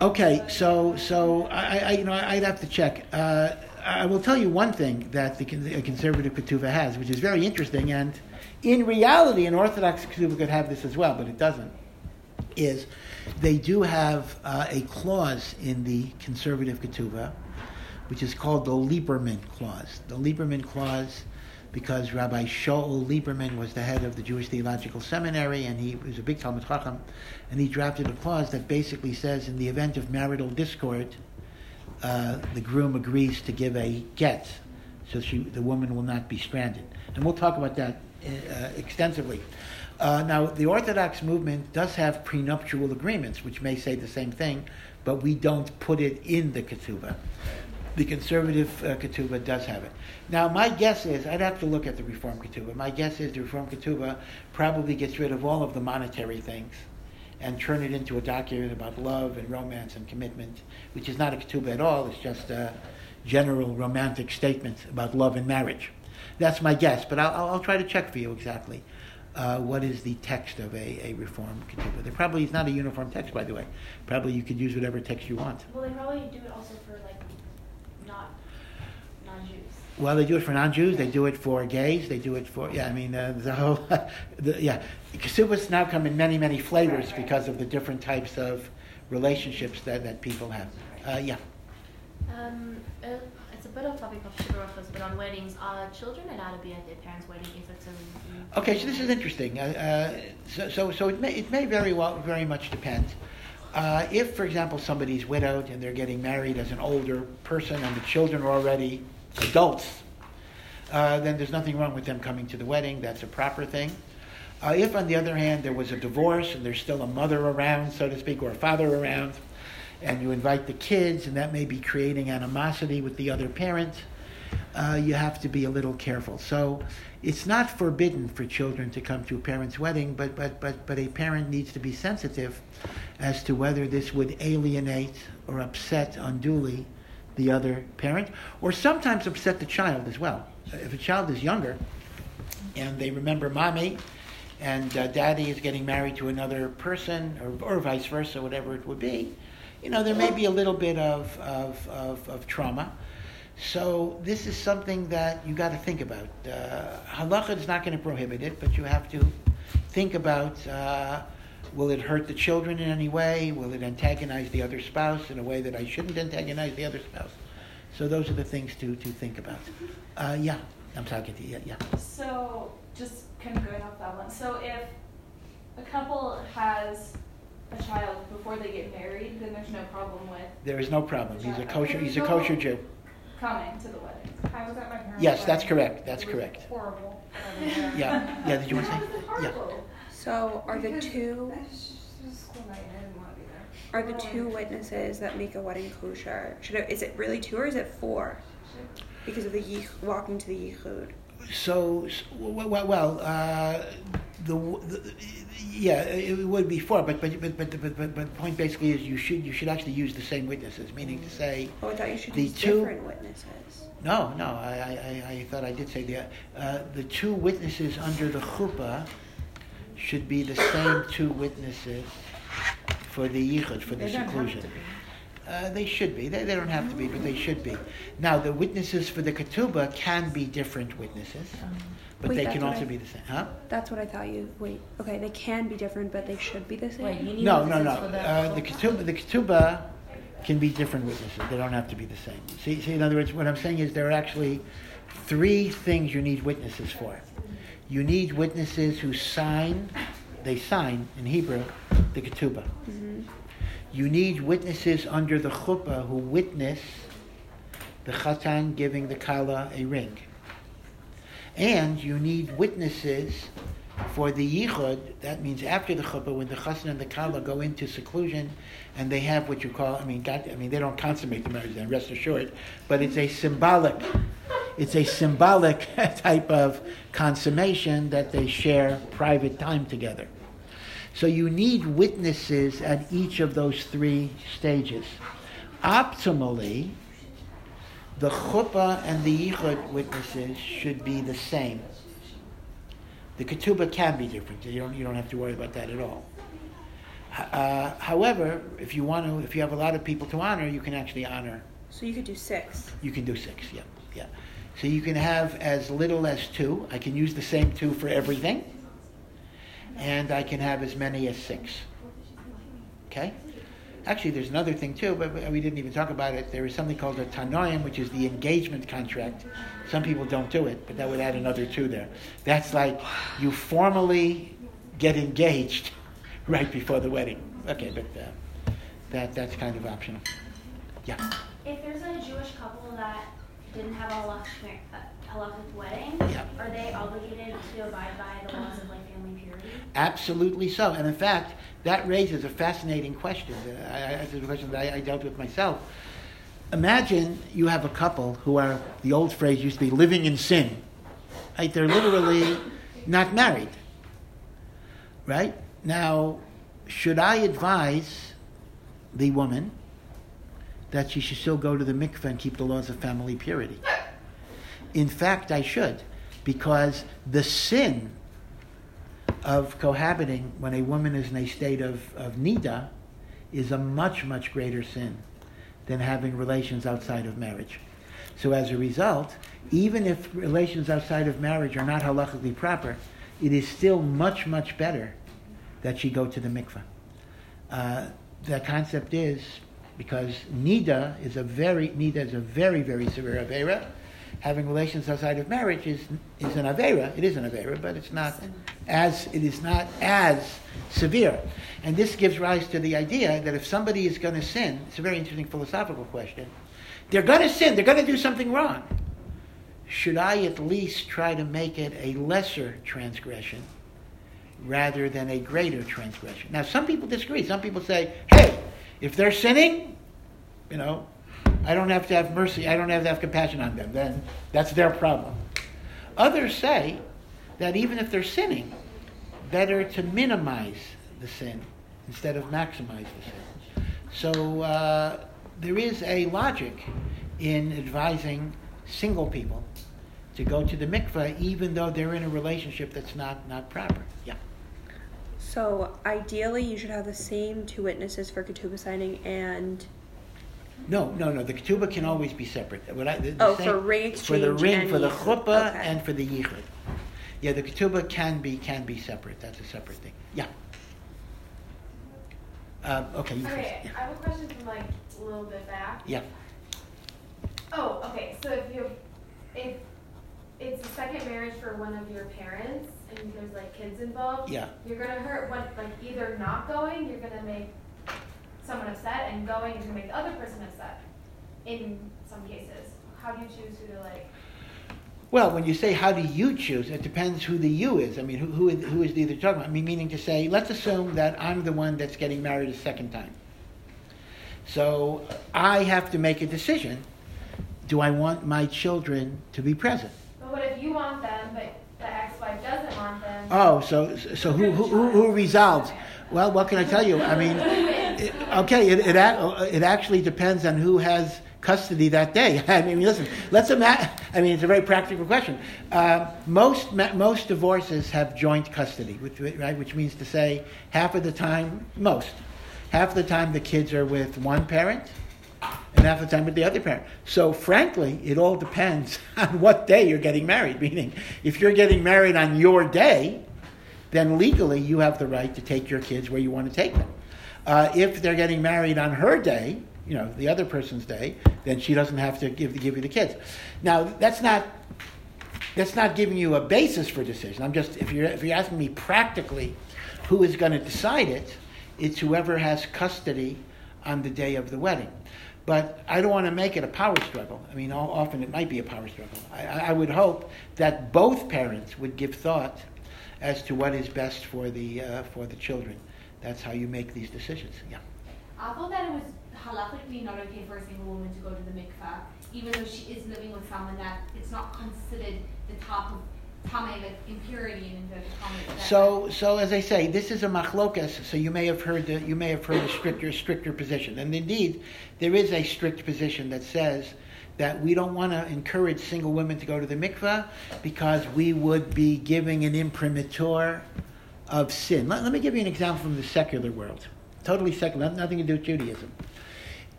Okay, so so I, I you know I'd have to check. Uh, I will tell you one thing that the, conservative ketubah has, which is very interesting, and in reality, an Orthodox ketubah could have this as well, but it doesn't. Is they do have uh, a clause in the conservative ketubah, which is called the Lieberman clause. The Lieberman clause, because Rabbi Shaul Lieberman was the head of the Jewish Theological Seminary, and he was a big Talmud Chacham, and he drafted a clause that basically says, in the event of marital discord, uh, the groom agrees to give a get, so she, the woman will not be stranded. And we'll talk about that uh, extensively. Uh, now, the Orthodox movement does have prenuptial agreements, which may say the same thing, but we don't put it in the ketubah. The conservative uh, ketubah does have it. Now, my guess is, I'd have to look at the Reform ketubah. My guess is the Reform ketubah probably gets rid of all of the monetary things and turn it into a document about love and romance and commitment, which is not a ketubah at all. It's just a general romantic statement about love and marriage. That's my guess, but I'll, I'll- try to check for you exactly uh, what is the text of a, a reform ketubah. There probably is not a uniform text, by the way. Probably you could use whatever text you want. Well, they probably do it also for like. Well, they do it for non-Jews. They do it for gays. They do it for yeah. I mean, uh, the whole [laughs] the, yeah. Ketubas now come in many many flavors because of the different types of relationships that, that people have. Uh, yeah. Um, uh, it's a bit off topic of sugar offers, but on weddings, are children allowed to be at their parents' wedding if it's a Okay, so this is interesting. Uh, uh, so, so, so it may, it may very well, very much depend. Uh, if, for example, somebody's widowed and they're getting married as an older person and the children are already adults, uh, then there's nothing wrong with them coming to the wedding. That's a proper thing. Uh, if, on the other hand, there was a divorce and there's still a mother around, so to speak, or a father around, and you invite the kids, and that may be creating animosity with the other parent, uh, you have to be a little careful. So it's not forbidden for children to come to a parent's wedding, but, but, but, but a parent needs to be sensitive as to whether this would alienate or upset unduly the other parent, or sometimes upset the child as well. If a child is younger and they remember mommy and uh, daddy is getting married to another person, or, or vice versa, whatever it would be, you know, there may be a little bit of, of, of, of trauma. So this is something that you got to think about. Uh, halacha is not going to prohibit it, but you have to think about: uh, will it hurt the children in any way? Will it antagonize the other spouse in a way that I shouldn't antagonize the other spouse? So those are the things to, to think about. Uh, yeah, I'm talking to you. Yeah, yeah. So, just kind of going off that one. So, if a couple has a child before they get married, then there's no problem with There is no problem. He's a kosher. He's a kosher Jew. coming to the wedding. I was at my parents' Yes, that's correct. That's It was correct. Horrible. Yeah, yeah. Did you want to say? Yeah. So are the two It's just a school night and I didn't want to be there. are the two witnesses that make a wedding kosher? Should it, is it really two or is it four? Because of the yich, walking to the yichud. So, s- w- w- well, uh, the, the yeah, it would be four, but but but but but, but, but the point basically is you should you should actually use the same witnesses, meaning to say Oh, I thought you should The use two- different witnesses. no, no, I I, I, I thought I did say the uh, the two witnesses under the chuppah should be the same two witnesses for the yichud for the They don't have seclusion. to be. Uh, they should be. They, they don't have to be, but they should be. Now, the witnesses for the ketubah can be different witnesses, but Wait, they can also I- be the same. Huh? That's what I thought you. Wait. Okay, they can be different, but they should be the same. Wait, you need No, no, witnesses no. the Uh, the chuppah? ketubah, the ketubah can be different witnesses. They don't have to be the same. See, see, in other words, what I'm saying is there are actually three things you need witnesses for. You need witnesses who sign, they sign in Hebrew, the ketubah. Mm-hmm. You need witnesses under the chuppah who witness the chatan giving the kala a ring. And you need witnesses for the yichud, that means after the chuppah, when the chassan and the kala go into seclusion, and they have what you call, I mean, God, I mean, they don't consummate the marriage, then rest assured, but it's a symbolic, it's a symbolic [laughs] type of consummation that they share private time together. So you need witnesses at each of those three stages. Optimally, the chuppah and the yichud witnesses should be the same. The ketubah can be different. You don't, you don't have to worry about that at all. Uh, however, if you want to, if you have a lot of people to honor, you can actually honor. So you could do six. You can do six. Yeah, yeah. So you can have as little as two. I can use the same two for everything, and I can have as many as six. Okay. Actually, there's another thing too, but we didn't even talk about it. There is something called a tanoim, which is the engagement contract. Some people don't do it, but that would add another two there. That's like you formally get engaged [laughs] right before the wedding. Okay, but uh, that that's kind of optional. Yeah. If there's a Jewish couple that didn't have a uh, halakhic wedding, Yeah. are they obligated to abide by the laws of like family purity? Absolutely so. And in fact, that raises a fascinating question. Uh, I, I, this is a question that I, I dealt with myself. Imagine you have a couple who are, the old phrase used to be living in sin. Right? They're literally not married. Right? Now, should I advise the woman that she should still go to the mikveh and keep the laws of family purity? In fact, I should, because the sin of cohabiting when a woman is in a state of, of nida is a much, much greater sin than having relations outside of marriage. So as a result, even if relations outside of marriage are not halachically proper, it is still much, much better that she go to the mikveh. Uh, the concept is because nida is a very nida is a very very severe avera. Having relations outside of marriage is is an avera. It is an avera, but it's not as it is not as severe. And this gives rise to the idea that if somebody is going to sin, it's a very interesting philosophical question. They're going to sin. They're going to do something wrong. Should I at least try to make it a lesser transgression rather than a greater transgression? Now, some people disagree. Some people say, hey, if they're sinning, you know, I don't have to have mercy. I don't have to have compassion on them. Then that's their problem. Others say that even if they're sinning, better to minimize the sin instead of maximize the sin. So uh, there is a logic in advising single people to go to the mikveh even though they're in a relationship that's not, not proper. Yeah. So ideally, you should have the same two witnesses for ketubah signing and No, no, no. The ketubah can always be separate. What I, the, the Oh, same- for ring for the ring, and for the yichud. chuppah, Okay. and for the yichud. Yeah, the ketubah can be can be separate. That's a separate thing. Yeah. Um, okay, you first. Okay, Yeah. I have a question from like a little bit back. yeah. Oh, okay, so if you, if it's a second marriage for one of your parents and there's like kids involved. Yeah. You're gonna hurt one, like either not going, you're gonna make someone upset and going, you're gonna make the other person upset. In some cases, how do you choose who to like? Well, when you say how do you choose, it depends who the you is. I mean, who, who, is- who is the other talking about? I mean, meaning to say, let's assume that I'm the one that's getting married a second time. So I have to make a decision. Do I want my children to be present? But what if you want them, but the ex-wife doesn't want them, Oh, so so who who, who, who resolves? Well, what can I tell you? I mean, it, okay, it it, it actually depends on who has custody that day. [laughs] I mean, listen, let's imagine. I mean, it's a very practical question. Uh, most most divorces have joint custody, which right, which means to say half of the time, most half of the time the kids are with one parent and half the time with the other parent. So, frankly, it all depends [laughs] on what day you're getting married. Meaning, if you're getting married on your day, then legally you have the right to take your kids where you want to take them. Uh, if they're getting married on her day, you know, the other person's day, then she doesn't have to give, give you the kids. Now, that's not that's not giving you a basis for decision. I'm just if you're if you're asking me practically, who is going to decide it? It's whoever has custody on the day of the wedding. But I don't want to make it a power struggle. I mean, often it might be a power struggle. I, I would hope that both parents would give thought as to what is best for the uh, for the children. That's how you make these decisions. Yeah. I thought that it was halakhically not okay for a single woman to go to the mikveh, even though she is living with someone that it's not considered the type of tamei, like impurity in inverted commas. that- So, so as I say, this is a machlokas. So you may have heard the, you may have heard a stricter, stricter position, and indeed, there is a strict position that says that we don't want to encourage single women to go to the mikveh because we would be giving an imprimatur of sin. Let, let me give you an example from the secular world, totally secular, nothing to do with Judaism.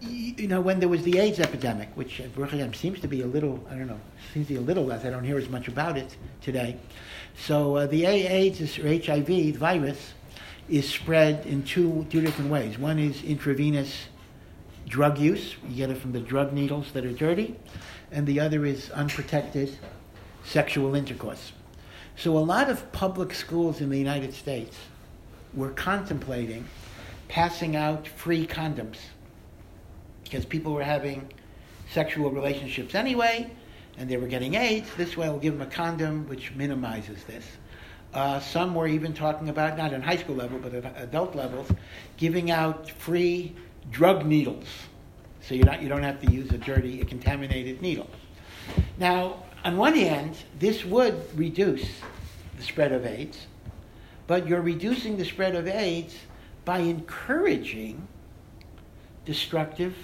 You know, when there was the AIDS epidemic, which uh, Hashem seems to be a little, I don't know, seems to be a little less. I don't hear as much about it today. So uh, the AIDS or HIV virus is spread in two two different ways. One is intravenous drug use. You get it from the drug needles that are dirty, and the other is unprotected sexual intercourse. So a lot of public schools in the United States were contemplating passing out free condoms because people were having sexual relationships anyway, and they were getting AIDS. This way, we'll give them a condom, which minimizes this. Uh, some were even talking about, not in high school level, but at adult levels, giving out free drug needles. So you're not, you don't have to use a dirty, a contaminated needle. Now, on one hand, this would reduce the spread of AIDS, but you're reducing the spread of AIDS by encouraging destructive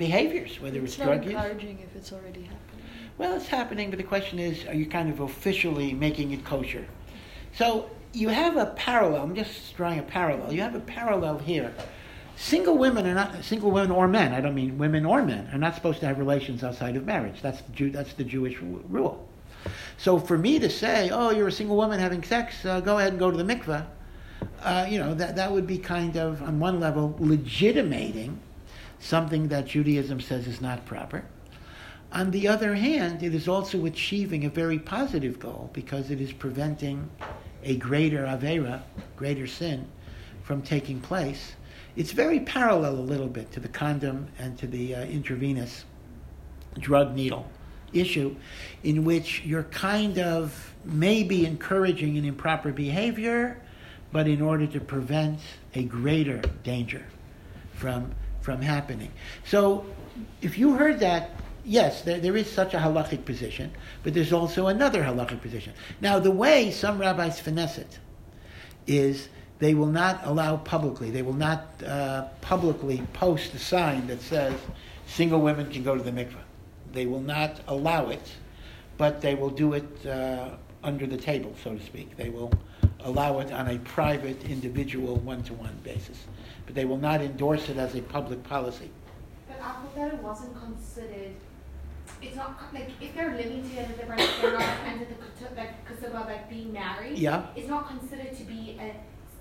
behaviors, whether it's, It's drug use. encouraging if it's already happening. Well, it's happening, but the question is, are you kind of officially making it kosher? So you have a parallel. I'm just drawing a parallel. You have a parallel here. Single women are not single women or men. I don't mean women or men are not supposed to have relations outside of marriage. That's the Jew, that's the Jewish rule. So for me to say, "Oh, you're a single woman having sex, uh, go ahead and go to the mikveh," uh, you know, that that would be kind of on one level legitimating something that Judaism says is not proper. On the other hand, it is also achieving a very positive goal because it is preventing a greater avera, greater sin, from taking place. It's very parallel a little bit to the condom and to the uh, intravenous drug needle issue, in which you're kind of maybe encouraging an improper behavior, but in order to prevent a greater danger from from happening. So, if you heard that, yes, there, there is such a halachic position, but there's also another halachic position. Now, the way some rabbis finesse it is they will not allow publicly, they will not uh, publicly post a sign that says single women can go to the mikveh. They will not allow it, but they will do it uh, under the table, so to speak. They will allow it on a private, individual, one-to-one basis, but they will not endorse it as a public policy. But I thought that it wasn't considered. It's not like if they're living together, they're not, they're not under the like kusuba like being married. Yeah. It's not considered to be a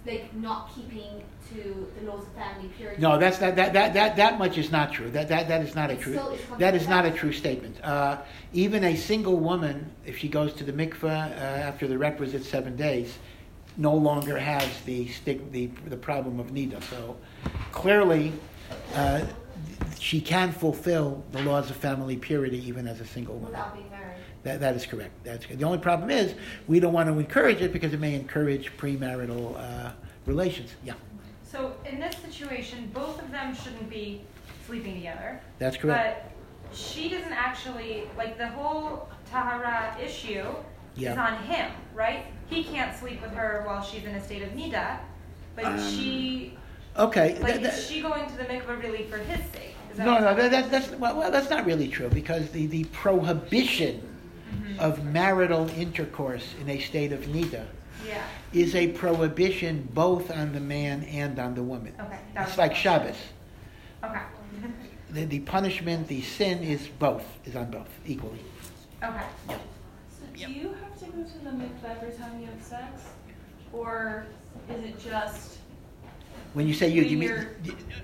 like not keeping to the laws of family. purity. No, that's not, that, that, that, that much is not true. That, that, that is not a true, is that is not a true statement. Uh, even a single woman, if she goes to the mikveh uh, after the requisite seven days, no longer has the, stig- the, the problem of nida. So clearly, uh, she can fulfill the laws of family purity even as a single woman. without being married. That, that is correct. That's the only problem is we don't want to encourage it because it may encourage premarital uh, relations. Yeah, So in this situation, both of them shouldn't be sleeping together. that's correct. But she doesn't actually like the whole tahara issue Yeah. is on him, right? He can't sleep with her while she's in a state of nida, but Um, she, Okay. like, th- th- is she going to the mikveh really for his sake? Is that No, no, that, that, that's well, well, that's not really true because the, the prohibition Mm-hmm. of marital intercourse in a state of nida Yeah. is a prohibition both on the man and on the woman. Okay. that was It's like question. Shabbos. Okay. The, the punishment, the sin is both, is on both equally. Okay. So do you have to go to the mikveh every time you have sex? Or is it just, When you say you, do you mean,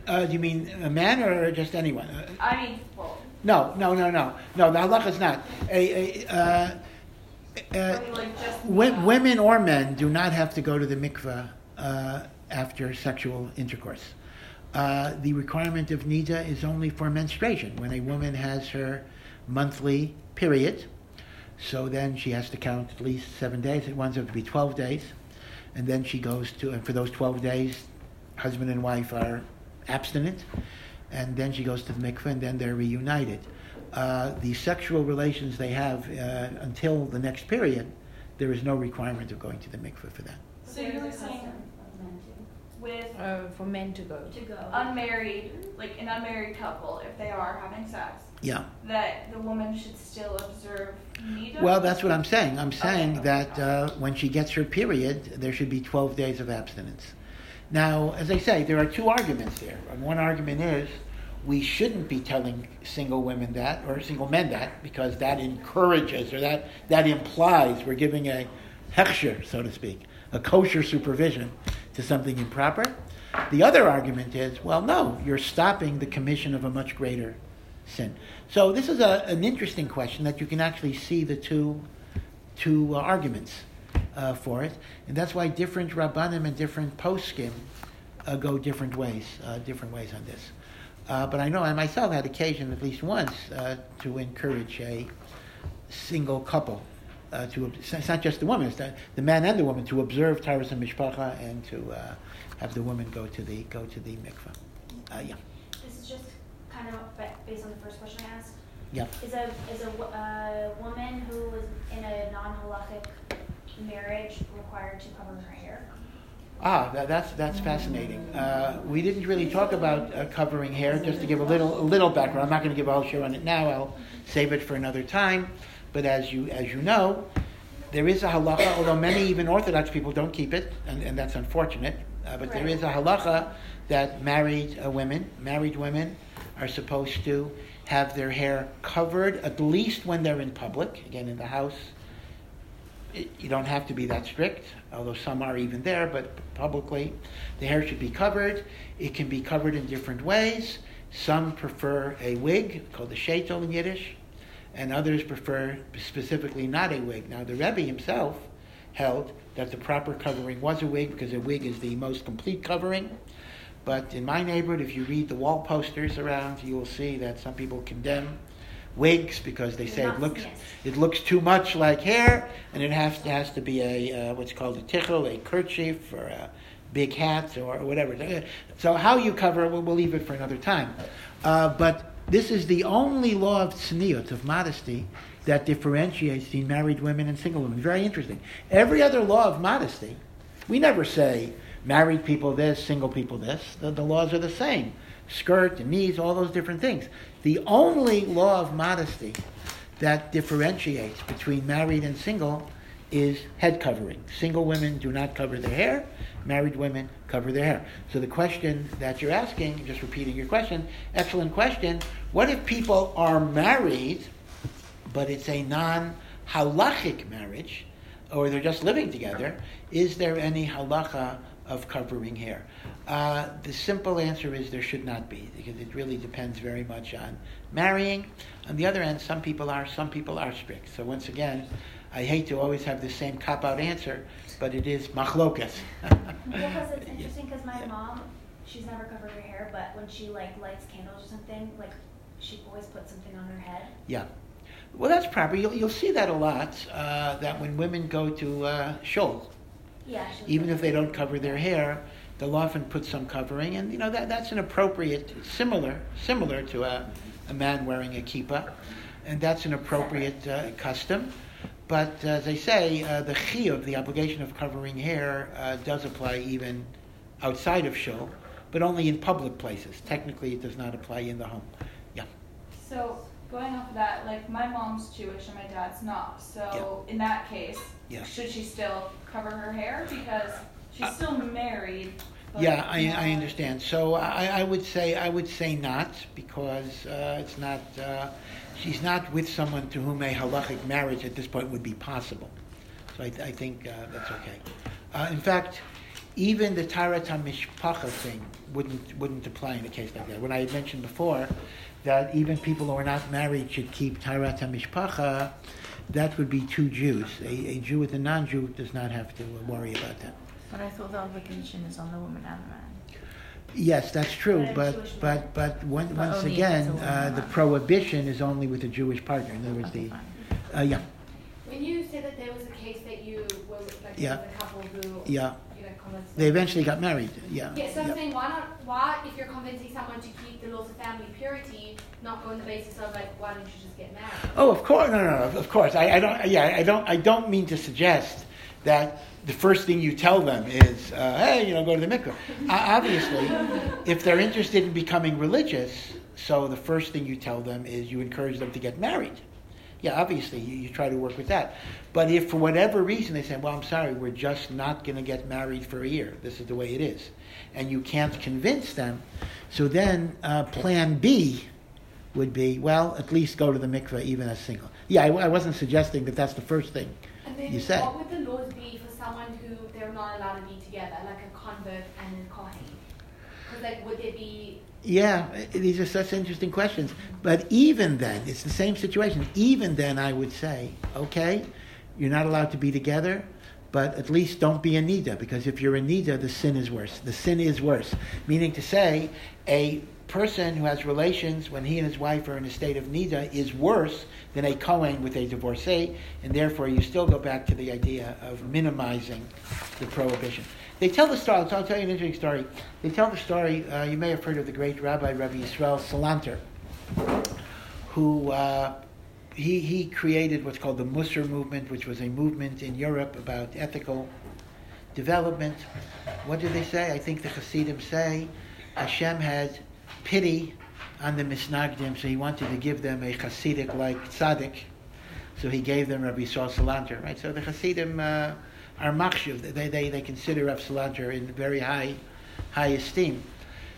uh, do you mean a man or just anyone? I mean, well, no, no, no, no, no. The halacha is not. A, a, uh, uh, like just. Wo- women or men do not have to go to the mikveh uh, after sexual intercourse. Uh, the requirement of nida is only for menstruation, when a woman has her monthly period. So then she has to count at least seven days. It winds up to be 12 days. And then she goes to, and for those 12 days, husband and wife are abstinent. And then she goes to the mikveh, and then they're reunited. Uh, the sexual relations they have uh, until the next period, there is no requirement of going to the mikveh for that. So you were saying with Uh, for men to go. To go. unmarried, like an unmarried couple, if they are having sex, Yeah. that the woman should still observe nida? Well, that's what I'm saying. I'm saying Okay. that uh, when she gets her period, there should be 12 days of abstinence. Now, as I say, there are two arguments there. One argument is we shouldn't be telling single women that or single men that because that encourages or that, that implies we're giving a hechsher, so to speak, a kosher supervision to something improper. The other argument is, well, no, you're stopping the commission of a much greater sin. So this is a, an interesting question that you can actually see the two, two uh, arguments uh, for it, and that's why different rabbanim and different poskim uh, go different ways, uh, different ways on this. Uh, but I know I myself had occasion at least once uh, to encourage a single couple to it's not just the woman, it's the, the man and the woman to observe Taharat HaMishpacha and to have the woman go to the go to the mikveh. Uh, yeah, ba- based on the first question I asked. yeah. Is a is a uh, woman who was in a non-halachic marriage required to cover her hair? Ah, that, that's that's fascinating. Uh, we didn't really talk about uh, covering hair. Just to give a little a little background, I'm not going to give a whole show on it now. I'll save it for another time. But as you as you know, there is a halacha. Although many even Orthodox people don't keep it, and, and that's unfortunate. Uh, but there is a halacha that married uh, women, married women, are supposed to have their hair covered at least when they're in public. Again, in the house, it, you don't have to be that strict, although some are even there, but publicly, the hair should be covered. It can be covered in different ways. Some prefer a wig, called a sheitel in Yiddish, and others prefer specifically not a wig. Now, the Rebbe himself held that the proper covering was a wig because a wig is the most complete covering. But in my neighborhood, if you read the wall posters around, you will see that some people condemn wigs because they say it looks it looks too much like hair, and it has to, has to be a uh, what's called a tichel, a kerchief, or a big hat, or whatever. So how you cover it, we'll, we'll leave it for another time. Uh, but this is the only law of tzniut, of modesty, that differentiates between married women and single women. Very interesting. Every other law of modesty, we never say married people this, single people this. The, the laws are the same. Skirt knees, all those different things. The only law of modesty that differentiates between married and single is head covering. Single women do not cover their hair, married women cover their hair. So the question that you're asking, just repeating your question, excellent question. What if people are married, but it's a non halachic marriage, or they're just living together? Is there any halacha of covering hair? Uh, the simple answer is there should not be, because it really depends very much on marrying. On the other hand, some people are, some people are strict. So once again, I hate to always have the same cop out answer, but it is machlokas. [laughs] Because it's interesting because my mom, she's never covered her hair, but when she like lights candles or something, like she always puts something on her head. Yeah. Well, that's proper. You'll, you'll see that a lot, uh, that when women go to uh, shul, Yeah. even if they don't cover their hair, they'll often put some covering, and you know that that's an appropriate, similar, similar to a, a man wearing a kippah, and that's an appropriate uh, custom. but as I say, uh, the chiyuv, the obligation of covering hair, uh, does apply even outside of shul, but only in public places. Technically, it does not apply in the home. Yeah. So going off of that, like my mom's Jewish and my dad's not. So in that case, Yeah. should she still cover her hair because she's Uh, still married? Yeah, I, I understand. So I, I would say I would say not because uh, it's not. Uh, she's not with someone to whom a halachic marriage at this point would be possible. So I, I think uh, that's okay. Uh, in fact, even the taharat mishpacha thing wouldn't wouldn't apply in a case like that. When I had mentioned before that even people who are not married should keep taharat mishpacha, that would be two Jews. A, a Jew with a non-Jew does not have to worry about that. But I thought the obligation is on the woman and the man. Yes, that's true, But but, but, but one- once again, uh, the prohibition is only with a Jewish partner. In other words, Okay, the, uh, yeah, When you say that there was a case that you were with, like Yeah. a couple who yeah. Convinced They eventually got married, yeah. Yeah, so I'm yeah. saying why not why if you're convincing someone to keep the laws of family purity, not go on the basis of like why don't you just get married? Oh, of course, no, no, no, of course. I, I don't, yeah, I don't, I don't mean to suggest that the first thing you tell them is, uh, hey, you know, go to the mikveh. Uh, obviously, [laughs] if they're interested in becoming religious, so the first thing you tell them is you encourage them to get married. Yeah, obviously, you, you try to work with that. But if for whatever reason they say, well, I'm sorry, we're just not going to get married for a year, this is the way it is, and you can't convince them, so then uh, plan B would be, well, at least go to the mikveh even as single. Yeah, I, I wasn't suggesting that that's the first thing. And then You said. what would the laws be for someone who they're not allowed to be together, like a convert and a kohen? Because like would there be Yeah, these are such interesting questions. But even then, it's the same situation. Even then, I would say, okay, you're not allowed to be together, but at least don't be a nida, because if you're a nida, the sin is worse. The sin is worse. Meaning to say, a person who has relations when he and his wife are in a state of nida is worse than a Kohen with a divorcee, and therefore you still go back to the idea of minimizing the prohibition. They tell the story, I'll tell you an interesting story. They tell the story, uh, you may have heard of the great Rabbi, Rabbi Yisrael Salanter, who uh, he, he created what's called the Musar movement, which was a movement in Europe about ethical development. What do they say? I think the Hasidim say Hashem had pity on the Misnagdim, so he wanted to give them a Hasidic like tzaddik. So he gave them Rabbi Yisrael Salanter, right? So the Hasidim uh, are machshuv. They, they, they consider Rav Salanter in very high, high esteem.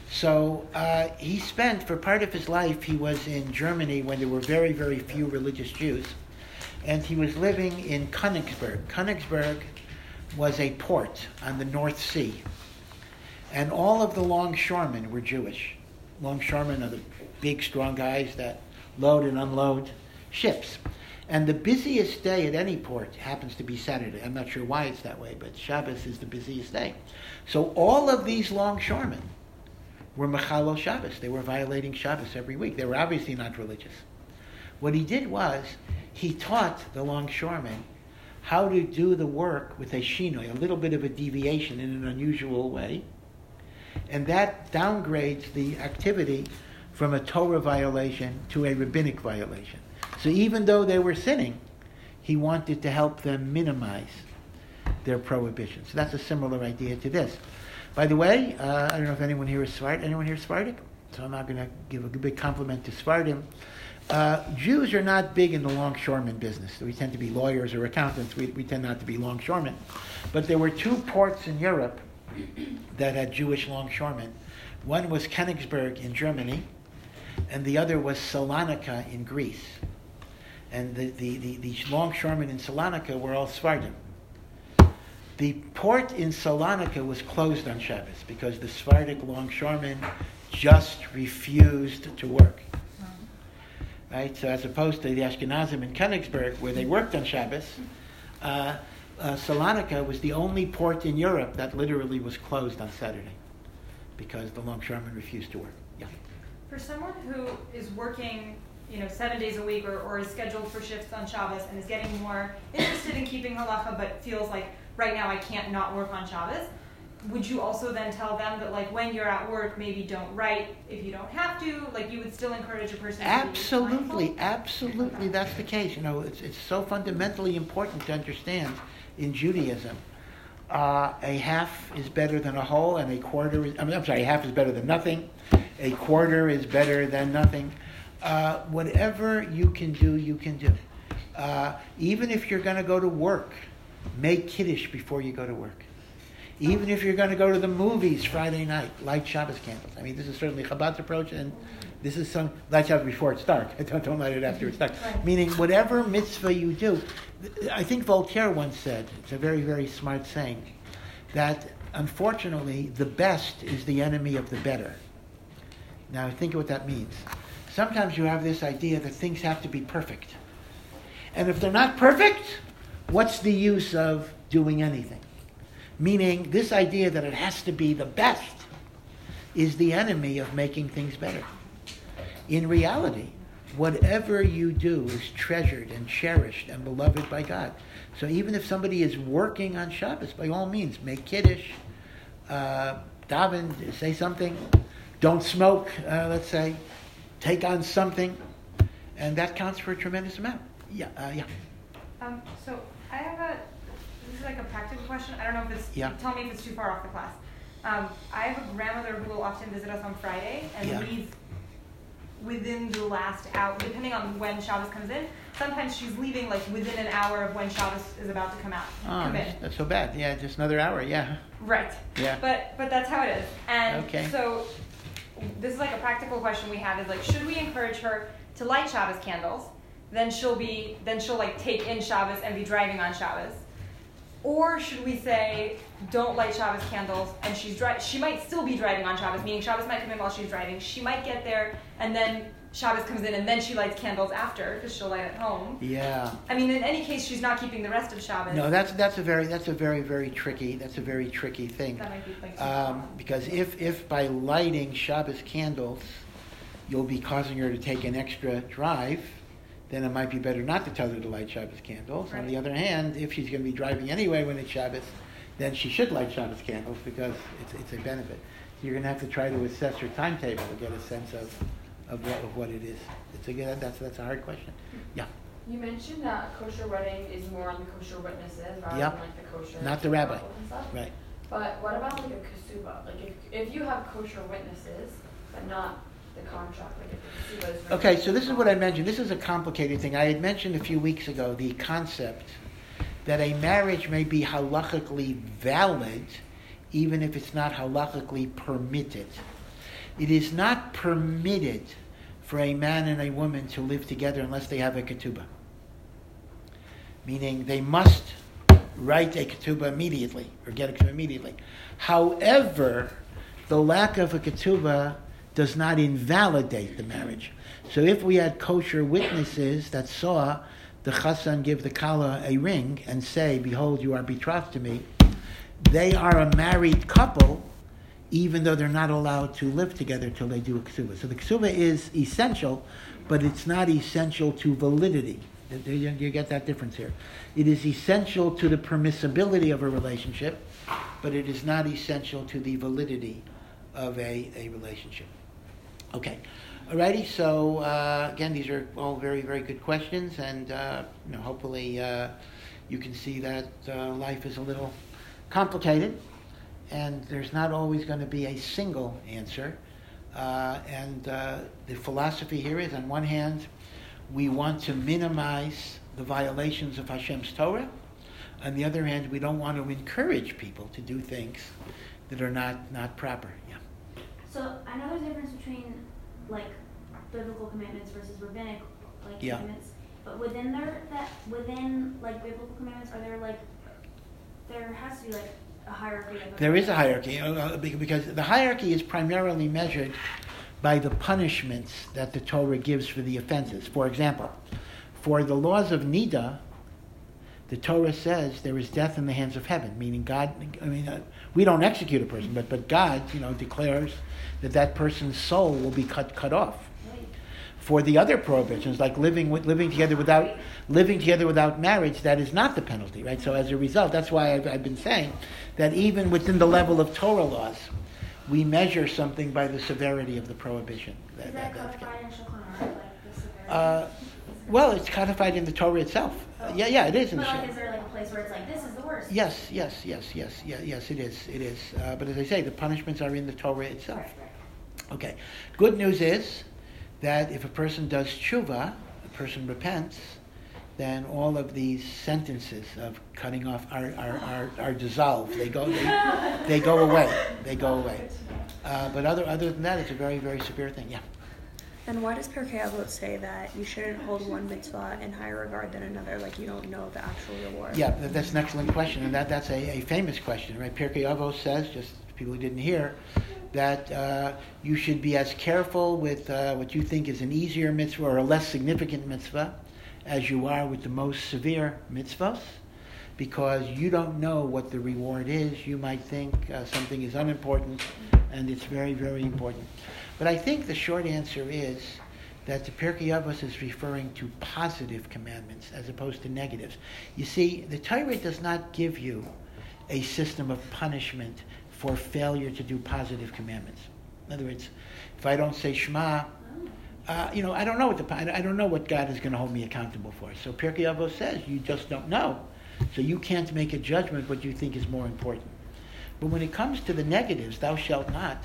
So uh, he spent, for part of his life, he was in Germany when there were very, very few religious Jews. And he was living in Königsberg. Königsberg was a port on the North Sea. And all of the longshoremen were Jewish. Longshoremen are the big, strong guys that load and unload ships. And the busiest day at any port happens to be Saturday. I'm not sure why it's that way, but Shabbos is the busiest day. So all of these longshoremen were Mechalel Shabbos. They were violating Shabbos every week. They were obviously not religious. What he did was he taught the longshoremen how to do the work with a shinoi, a little bit of a deviation in an unusual way. And that downgrades the activity from a Torah violation to a rabbinic violation. So even though they were sinning, he wanted to help them minimize their prohibition. So that's a similar idea to this. By the way, uh, I don't know if anyone here is Svart. Anyone here is Sephardic? So I'm not going to give a big compliment to Sephardim. Uh, Jews are not big in the longshoreman business. We tend to be lawyers or accountants. We, we tend not to be longshoremen. But there were two ports in Europe that had Jewish longshoremen. One was Königsberg in Germany, and the other was Salonika in Greece. And the, the, the, the longshoremen in Salonika were all Sephardim. The port in Salonika was closed on Shabbos because the Sephardic longshoremen just refused to work. Right? So as opposed to the Ashkenazim in Königsberg, where they worked on Shabbos, uh, uh, Salonika was the only port in Europe that literally was closed on Saturday because the longshoremen refused to work. Yeah. For someone who is working, you know, seven days a week or, or is scheduled for shifts on Shabbos and is getting more interested in keeping halacha but feels like right now I can't not work on Shabbos, would you also then tell them that like when you're at work, maybe don't write if you don't have to? Like you would still encourage a person Absolutely, absolutely, that's the case. You know, it's, it's so fundamentally important to understand in Judaism. Uh, a half is better than a whole, and a quarter is, I mean, I'm sorry, a half is better than nothing. A quarter is better than nothing. Uh, whatever you can do, you can do. Uh, even if you're going to go to work, make Kiddush before you go to work. Even if you're going to go to the movies Friday night, light Shabbos candles. I mean, this is certainly Chabad's approach, and this is some light Shabbos before it's dark. [laughs] don't, don't light it after it's dark. Meaning, whatever mitzvah you do, I think Voltaire once said, it's a very, very smart saying, that unfortunately, the best is the enemy of the better. Now, think of what that means. Sometimes you have this idea that things have to be perfect. And if they're not perfect, what's the use of doing anything? Meaning, this idea that it has to be the best is the enemy of making things better. In reality, whatever you do is treasured and cherished and beloved by God. So even if somebody is working on Shabbos, by all means, make kiddush, uh, daven, say something, don't smoke, uh, let's say, take on something, and that counts for a tremendous amount. Yeah, uh, yeah. Um, so I have a this is like a practical question. I don't know if it's Yeah. tell me if it's too far off the class. Um, I have a grandmother who will often visit us on Friday and Yeah. leave within the last hour, depending on when Shabbos comes in. Sometimes she's leaving like within an hour of when Shabbos is about to come out. Oh, come in. that's, so bad. Yeah, just another hour. Yeah. Right. Yeah. But but that's how it is. And Okay. so this is like a practical question we have is like should we encourage her to light Shabbos candles? Then she'll be then she'll like take in Shabbos and be driving on Shabbos. Or should we say don't light Shabbos candles and she's dri- she might still be driving on Shabbos, meaning Shabbos might come in while she's driving. She might get there and then Shabbos comes in and then she lights candles after because she'll light at home. Yeah. I mean, in any case, she's not keeping the rest of Shabbos. No, that's that's a very that's a very very tricky that's a very tricky thing. that might be like Um, because if if by lighting Shabbos candles, you'll be causing her to take an extra drive, then it might be better not to tell her to light Shabbos candles. On the other hand, if she's going to be driving anyway when it's Shabbos, then she should light Shabbos candles because it's it's a benefit. So You're going to have to try to assess her timetable to get a sense of of what of what it is. It's a that's that's a hard question. Yeah, You mentioned that kosher wedding is more on the kosher witnesses rather Yep. than like the kosher. Not the rabbi. couples and stuff. right. But what about like a kasuba? Like if, if you have kosher witnesses, but not the contract, like if the kasuba is. Okay, so this is what I mentioned. This is a complicated thing. I had mentioned a few weeks ago the concept that a marriage may be halachically valid even if it's not halachically permitted. It is not permitted for a man and a woman to live together unless they have a ketubah. Meaning they must write a ketubah immediately or get a ketubah immediately. However, the lack of a ketubah does not invalidate the marriage. So if we had kosher witnesses that saw the chassan give the kala a ring and say, "Behold, you are betrothed to me," they are a married couple, even though they're not allowed to live together till they do a ksuba. So the ksuba is essential, but it's not essential to validity. You get that difference here. It is essential to the permissibility of a relationship, but it is not essential to the validity of a, a relationship. Okay. Alrighty, so uh, again, these are all very, very good questions, and uh, you know, hopefully uh, you can see that uh, life is a little complicated, and there's not always going to be a single answer. Uh, and uh, the philosophy here is, on one hand, we want to minimize the violations of Hashem's Torah. On the other hand, we don't want to encourage people to do things that are not, not proper. Yeah. So I know there's a difference between like biblical commandments versus rabbinic like Yeah. commandments, but within there that within like biblical commandments, are there like there has to be like a hierarchy There is a hierarchy uh, uh, bec- because the hierarchy is primarily measured by the punishments that the Torah gives for the offenses. For example, for the laws of Nida, the Torah says there is death in the hands of heaven, meaning God. I mean, uh, we don't execute a person, but but God, you know, declares that that person's soul will be cut cut off. For the other prohibitions, like living with, living together without living together without marriage, that is not the penalty, right? So as a result, that's why I've, I've been saying that even within the level of Torah laws, we measure something by the severity of the prohibition. That- Is that- that codified in like the severity? uh, well, it's codified in the Torah itself. Uh, yeah, yeah, it is in But the like, is there like a place where it's like, this is the worst? Yes, yes, yes, yes, yeah, yes, it is, it is. Uh, but as I say, the punishments are in the Torah itself. Right, right. Okay. Good news is that if a person does tshuva, a person repents, then all of these sentences of cutting off are, are, are, are dissolved. They go, they, they go away. They go away. Uh, but other, other than that, it's a very, very severe thing. Yeah. And why does Pirkei Avot say that you shouldn't hold one mitzvah in higher regard than another, like you don't know the actual reward? Yeah, that's an excellent question, and that, that's a, a famous question, right? Pirkei Avos says, just people who didn't hear, that uh, you should be as careful with uh, what you think is an easier mitzvah or a less significant mitzvah as you are with the most severe mitzvahs, because you don't know what the reward is. You might think uh, something is unimportant, and it's very, very important. But I think the short answer is that the Pirkei Avos is referring to positive commandments as opposed to negatives. You see, the Torah does not give you a system of punishment for failure to do positive commandments. In other words, if I don't say Shema, uh, you know, I don't know what the I don't know what God is going to hold me accountable for. So Pirkei Avos says you just don't know, so you can't make a judgment what you think is more important. But when it comes to the negatives, thou shalt not,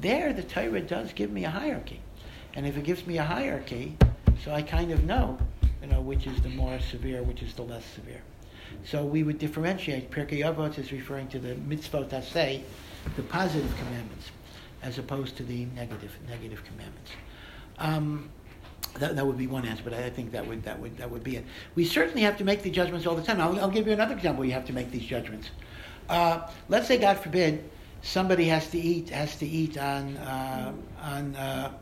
there the Torah does give me a hierarchy. And if it gives me a hierarchy, so I kind of know, you know, which is the more severe, which is the less severe. So we would differentiate. Pirkei Avot is referring to the mitzvot aseh, the positive commandments, as opposed to the negative negative commandments. Um, that, that would be one answer, but I think that would that would that would be it. We certainly have to make the judgments all the time. I'll, I'll give you another example. You have to make these judgments. Uh, let's say, God forbid, somebody has to eat has to eat on uh, on uh,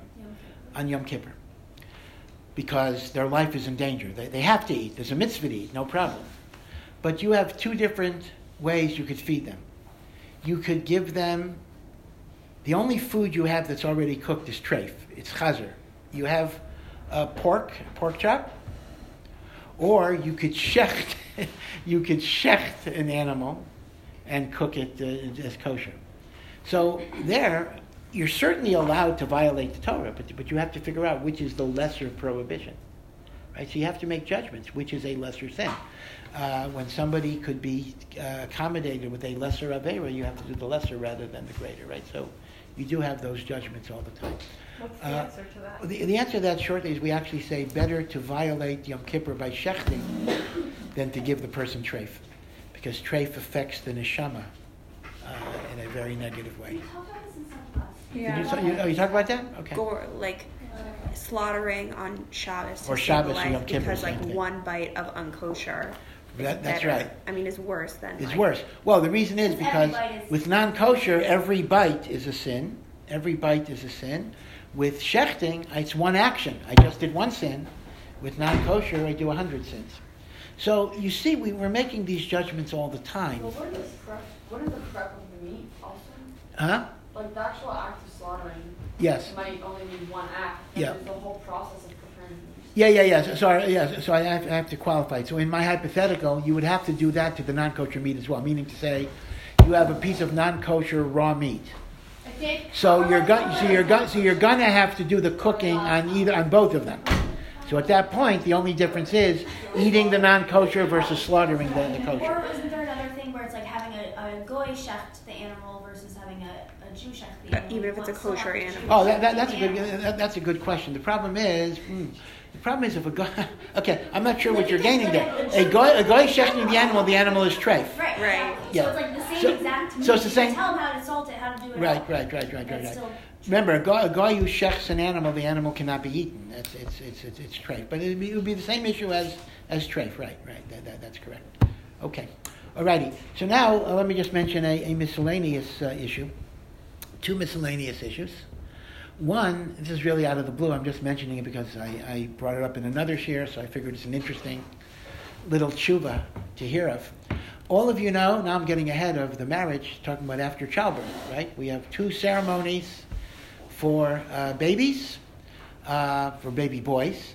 on Yom Kippur because their life is in danger. They, they have to eat. There's a mitzvah to eat, no problem. But you have two different ways you could feed them. You could give them the only food you have that's already cooked is treif. It's chazer. You have uh, pork, pork chop, or you could shecht, [laughs] you could shecht an animal and cook it uh, as kosher. So there, you're certainly allowed to violate the Torah, but, but you have to figure out which is the lesser prohibition. Right? So you have to make judgments, which is a lesser sin. Uh, when somebody could be uh, accommodated with a lesser avera, you have to do the lesser rather than the greater, right? So you do have those judgments all the time. What's the Uh, answer to that? The, the answer to that shortly is we actually say better to violate Yom Kippur by shechting than to give the person treif, because treif affects the neshama uh, in a very negative way. We talked about this in some class. Did Yeah. you, talk- you, oh, you talk about that? Okay. Gore, like slaughtering on Shabbos to Or save Shabbos a or life Yom Kippur, because like one bite of unkosher. That- is that's better. right. I mean, it's worse than. It's like, worse. Well, the reason is because is- with non-kosher, every bite is a sin. Every bite is a sin. With shechting, it's one action. I just did one sin. With non-kosher, I do a hundred sins. So you see, we, we're making these judgments all the time. Well, what are the prep, what is the prep of the meat also? Huh? Like the actual act of slaughtering Yes. might only be one act, but Yeah. the whole process of preparing the meat. Yeah, yeah, yeah. So, sorry, yeah. So I have, I have to qualify. So in my hypothetical, you would have to do that to the non-kosher meat as well. Meaning to say, you have a piece of non-kosher raw meat. So you're going, so you're going, so you're gonna have to do the cooking on either on both of them. So at that point, the only difference is eating the non-kosher versus slaughtering the, the kosher. Or isn't there another thing where it's like having a, a goy shecht the animal versus having a, a Jew shecht the animal? even if it's a You want- still kosher animal. Oh, that, that, that's a good that, that's a good question. The problem is, hmm, the problem is if a goy. [laughs] Okay, I'm not sure what you're gaining there. A goy a goy shechting the animal, the animal is treif. Right, Right. Yeah. So it's like the same So- exact meat. so it's the You same- can tell them how to salt it, how to do it. Right, all. right, right, right, right, right. Remember, a goy, a goy who shechs an animal, the animal cannot be eaten. That's it's it's it's, it's treif. But it would, be, it would be the same issue as as treif. Right, right. That, that, that's correct. Okay. Alrighty. So now uh, let me just mention a, a miscellaneous uh, issue. Two miscellaneous issues. One, this is really out of the blue. I'm just mentioning it because I, I brought it up in another share, so I figured it's an interesting little tshuva to hear of. All of you know, now I'm getting ahead of the marriage, talking about after childbirth, right? We have two ceremonies for uh, babies. uh, for baby boys.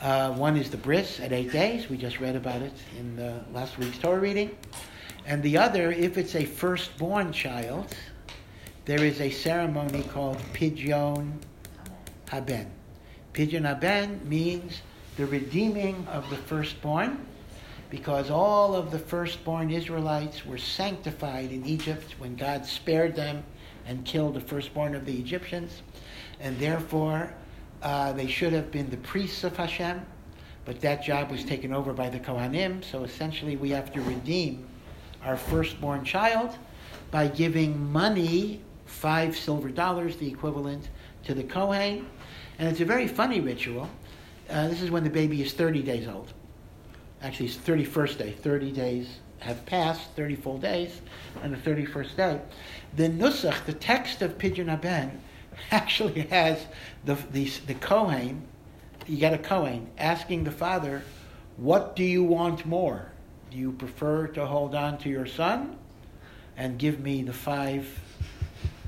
Uh, one is the bris at eight days. We just read about it in uh, last week's Torah reading. And the other, if it's a firstborn child, there is a ceremony called Pidyon Haben. Pidyon Haben means the redeeming of the firstborn, because all of the firstborn Israelites were sanctified in Egypt when God spared them and killed the firstborn of the Egyptians, and therefore uh, they should have been the priests of Hashem, but that job was taken over by the Kohanim, so essentially we have to redeem our firstborn child by giving money, five silver dollars, the equivalent to the Kohen. And it's a very funny ritual. Uh, this is when the baby is 30 days old. Actually, it's 31st day. 30 days have passed, 30 full days, and the 31st day. The Nusach, the text of Pidyon Haben, [laughs] actually has the, the, the Kohen, you get a Kohen, asking the father, What do you want more? Do you prefer to hold on to your son and give me the five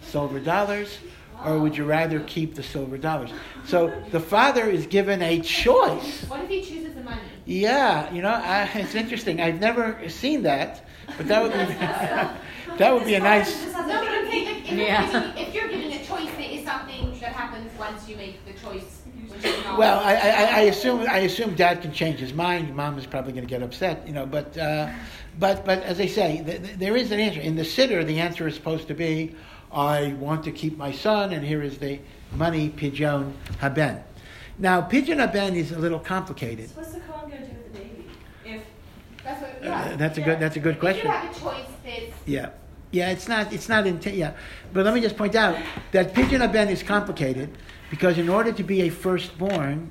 silver dollars? Or would you rather keep the silver dollars? So the father is given a choice. What if he chooses the money? Yeah, you know, I, it's interesting. I've never seen that, but that would be [laughs] that would be a nice. No, but I'm saying, like, if, Yeah. if you're giving a choice, there is something that happens once you make the choice, which is not. Well, I, I, I assume I assume dad can change his mind. Mom is probably going to get upset, you know. But uh, but but as I say, th- th- there is an answer in the siddur. The answer is supposed to be, I want to keep my son, and here is the money pidyon haben. Now pidyon haben is a little complicated. What's the Kohen gonna do with the baby? If That's what, Uh, yeah. that's a good that's a good If question. you have a choice, Yeah. Yeah, it's not, it's not, inten- yeah. But let me just point out that Pidyon Haben is complicated because in order to be a firstborn,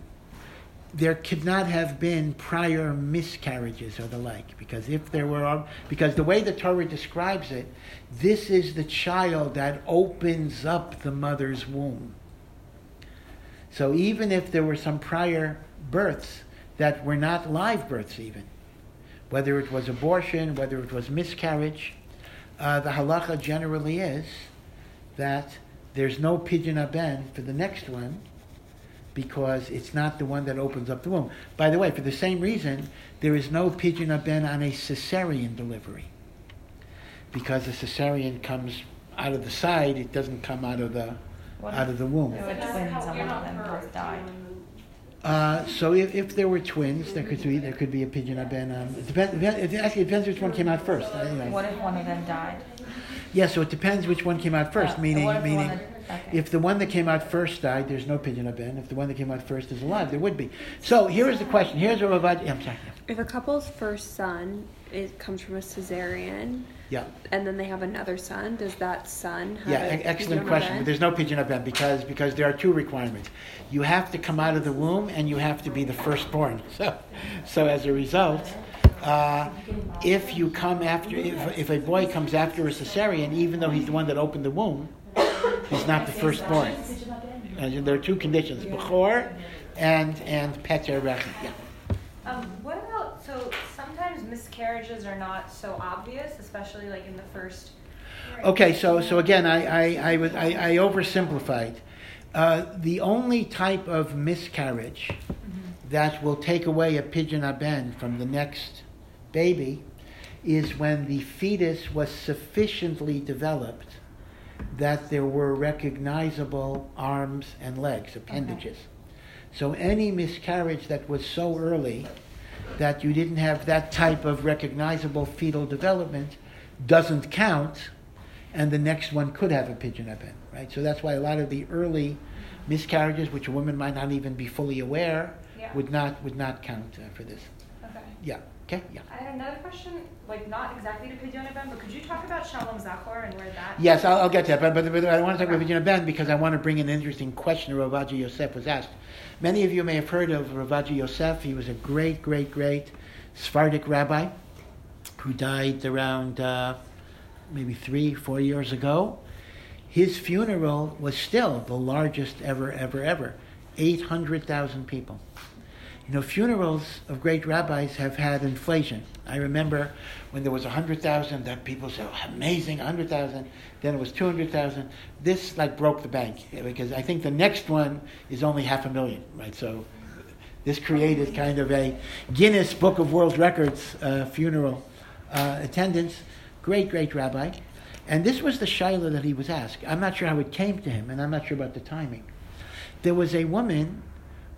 there could not have been prior miscarriages or the like. Because if there were, because the way the Torah describes it, this is the child that opens up the mother's womb. So even if there were some prior births that were not live births, even, whether it was abortion, whether it was miscarriage, uh, the halacha generally is that there's no pidyon haben for the next one because it's not the one that opens up the womb. By the way, for the same reason, there is no pidyon haben on a cesarean delivery because a cesarean comes out of the side; it doesn't come out of the out of the womb. There were twins, some of them both died. Uh, so if, if there were twins, there could be there could be a pidyon haben. Um, it depends. It actually depends which one came out first. you know. What if one of them died? Yeah, so it depends which one came out first. So meaning, what if the one meaning, that- okay. if the one that came out first died, there's no pidyon haben. If the one that came out first is alive, there would be. So here is the question. Here's what Ravad. Yeah, I'm sorry. If a couple's first son it comes from a cesarean, Yeah, and then they have another son, does that son have yeah. a excellent question. haben? But there's no pidyon haben because because there are two requirements. You have to come out of the womb, and you have to be the firstborn. [laughs] So, so as a result. Uh, if you come after, if, if a boy comes after a cesarean, even though he's the one that opened the womb, he's not the firstborn. And there are two conditions: bechor and and peter rechem. Yeah. Um, what about so sometimes miscarriages are not so obvious, especially like in the first. Okay, so so again, I I I, was, I, I oversimplified. Uh, the only type of miscarriage that will take away a pidyon haben from the next baby is when the fetus was sufficiently developed that there were recognizable arms and legs, appendages. So any miscarriage that was so early that you didn't have that type of recognizable fetal development doesn't count, and the next one could have a pidyon haben, right? So that's why a lot of the early miscarriages, which a woman might not even be fully aware, Yeah. would not would not count uh, for this. Okay. Yeah. Okay. Yeah. I had another question, like not exactly to Pidyon Eben, but could you talk about Shalom Zachor and where that? Yes, I'll, I'll get to that, but, but, but I want to talk about Pidyon haben because I want to bring an interesting question Rav Ovadia Yosef was asked. Many of you may have heard of Rav Ovadia Yosef. He was a great, great, great Sephardic rabbi who died around uh, maybe three, four years ago. His funeral was still the largest ever, ever, ever 800,000 people. You know, funerals of great rabbis have had inflation. I remember when there was 100,000, that people said, oh, amazing, 100,000. Then it was 200,000. This like broke the bank because I think the next one is only half a million, right? So this created kind of a Guinness Book of World Records uh, funeral uh, attendance. Great, great rabbi. And this was the shaila that he was asked. I'm not sure how it came to him, and I'm not sure about the timing. There was a woman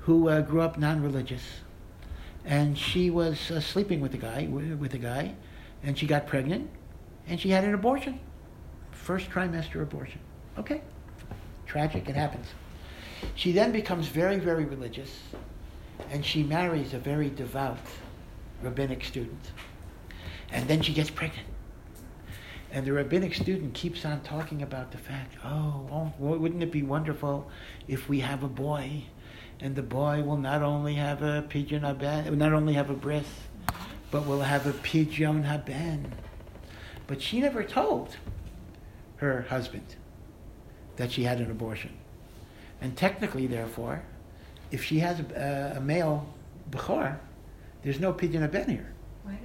who uh, grew up non-religious, and she was uh, sleeping with a guy, with a guy, and she got pregnant, and she had an abortion, first trimester abortion. Okay, tragic. It happens. She then becomes very, very religious, and she marries a very devout rabbinic student, and then she gets pregnant. And the rabbinic student keeps on talking about the fact, oh, wouldn't it be wonderful if we have a boy and the boy will not only have a pidyon haben, not only have a bris, but will have a pidyon haben. But she never told her husband that she had an abortion. And technically, therefore, if she has a, a male bechor, there's no pidyon haben here. Why not?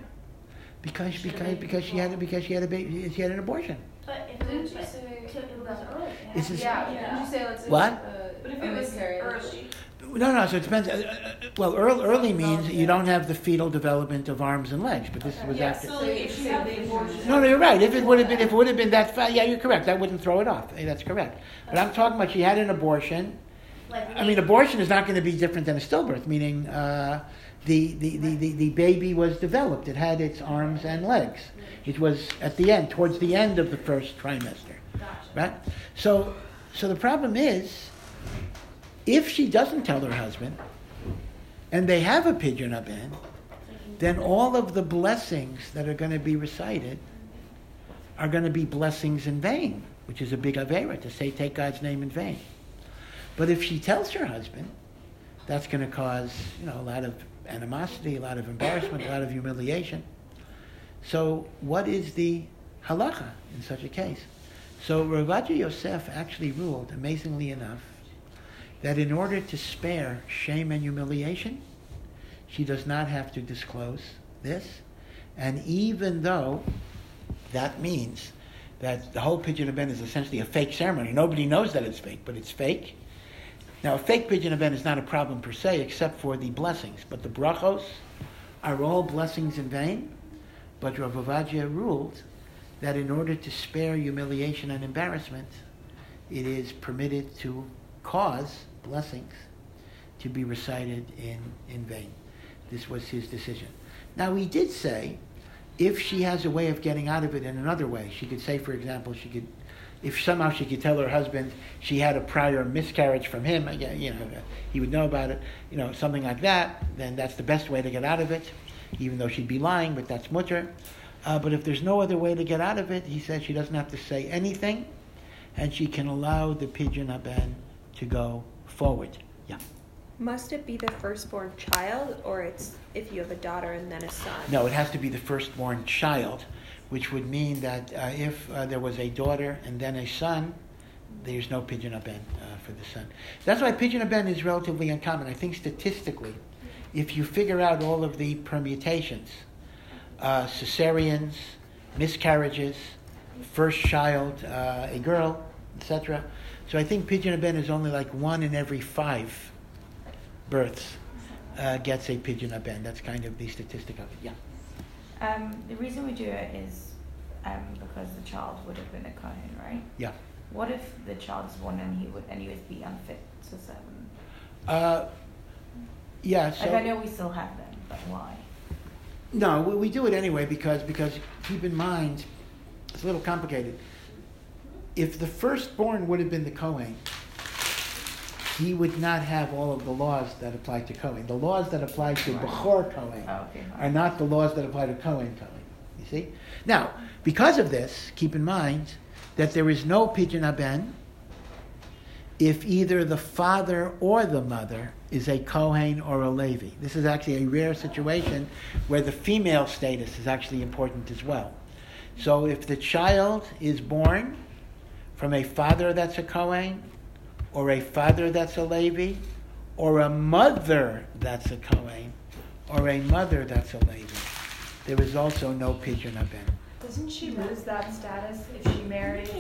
Because because because she had because she had a baby, she had an abortion. But if Didn't it you was, say- it was early. This is- Yeah, Yeah. didn't you say let's say What? uh, But if it was miscarriage? early, No, no. So it depends. Uh, uh, well, early, early means you don't have the fetal development of arms and legs. But this was yeah, after. so if she had the abortion. No, no, you're right. If it would have been, if it would have been that fast, yeah, you're correct. That wouldn't throw it off. That's correct. But I'm talking about she had an abortion. I mean, abortion is not going to be different than a stillbirth, meaning uh, the, the, the, the, the baby was developed. It had its arms and legs. It was at the end, towards the end of the first trimester. Gotcha. Right? So, so the problem is, if she doesn't tell her husband, and they have a pidyon haben, then all of the blessings that are going to be recited are going to be blessings in vain, which is a big avera to say take God's name in vain. But if she tells her husband, that's going to cause you know a lot of animosity, a lot of embarrassment, a lot of humiliation. So, what is the halacha in such a case? So, Rav Ovadia Yosef actually ruled, amazingly enough, that in order to spare shame and humiliation, she does not have to disclose this. And even though that means that the whole pidyon haben is essentially a fake ceremony, nobody knows that it's fake, but it's fake. Now, a fake pidyon haben is not a problem per se, except for the blessings. But the brachos are all blessings in vain. But Rav Ovadia ruled that in order to spare humiliation and embarrassment, it is permitted to cause blessings to be recited in, in vain. This was his decision. Now, he did say if she has a way of getting out of it in another way, she could say, for example, she could, if somehow she could tell her husband she had a prior miscarriage from him, you know, he would know about it, you know, something like that, then that's the best way to get out of it, even though she'd be lying, but that's mutar. Uh, but if there's no other way to get out of it, he said she doesn't have to say anything, and she can allow the pidyon haben to go forward. Yeah. Must it be the firstborn child, or it's if you have a daughter and then a son? No, it has to be the firstborn child, which would mean that uh, if uh, there was a daughter and then a son, there's no pidyon haben uh, for the son. That's why pidyon haben is relatively uncommon. I think statistically, if you figure out all of the permutations, uh, cesareans, miscarriages, first child, uh, a girl, etc. So I think pidyon haben is only like one in every five births uh, gets a pidyon haben. That's kind of the statistic of it. Yeah. Um, the reason we do it is um, because the child would have been a Kohen, right? Yeah. What if the child is born and he would and he would be unfit to serve? Uh, yeah. So like I know we still have them, but why? no, we, we do it anyway because because keep in mind, it's a little complicated. If the firstborn would have been the Kohen, he would not have all of the laws that apply to Kohen. The laws that apply to Bechor Kohen Oh, are not the laws that apply to Kohen Kohen. You see? Now, because of this, keep in mind that there is no pidyon haben if either the father or the mother is a Kohen or a Levi. This is actually a rare situation where the female status is actually important as well. So if the child is born from a father that's a Kohen, or a father that's a Levi, or a mother that's a Kohen, or a mother that's a Levi, there is also no pidyon haben. Doesn't she lose that status if she marries?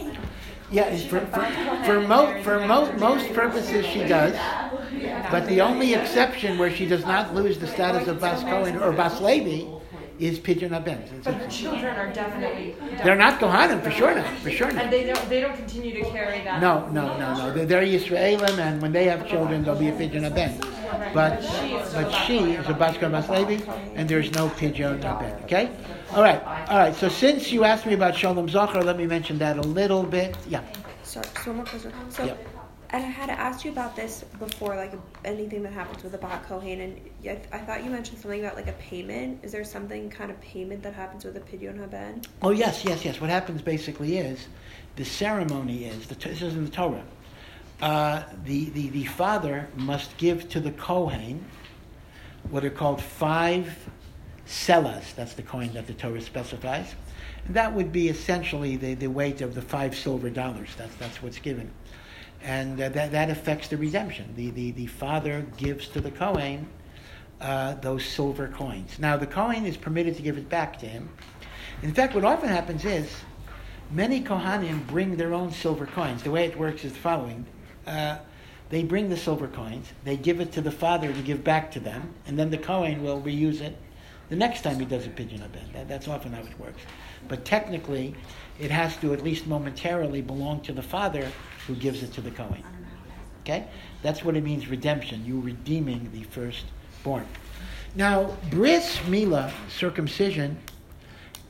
Yeah, it's for, for, for, mo- for mo- most purposes she does, but the only exception where she does not lose the status of Bas Kohen or Bas Levi is Pidyon Haben. But her children are definitely. They're not Kohanim, for sure not, for sure not. And they don't. They don't continue to carry that. No, no, no, no. They're, they're Yisraelim, and when they have children, there'll be a Pidyon Haben. But, but she is a Bas Kohen Bas Levi, and there's no Pidyon Haben, okay? All right, all right. So since you asked me about Shalom Zachar, let me mention that a little bit. Yeah. Sorry, just one more question. So, Yep. And I had asked you about this before, like anything that happens with a Bat Kohen, and I, I thought you mentioned something about like a payment. Is there something kind of payment that happens with a Pidyon Haben? Oh yes, yes, yes. What happens basically is the ceremony is the, this is in the Torah. Uh, the, the the father must give to the kohen what are called five sellas. That's the coin that the Torah specifies. And that would be essentially the, the weight of the five silver dollars. That's that's what's given, and uh, that that affects the redemption. The the the father gives to the kohen. Uh, those silver coins. Now, the Kohen is permitted to give it back to him, in fact, what often happens is many Kohanim bring their own silver coins. The way it works is the following. Uh, they bring the silver coins, they give it to the father to give back to them, and then the Kohen will reuse it the next time he does a pidyon aben. That, that's often how it works. But technically, it has to at least momentarily belong to the father who gives it to the Kohen. Okay? That's what it means redemption. You redeeming the firstborn. Now, bris mila, circumcision,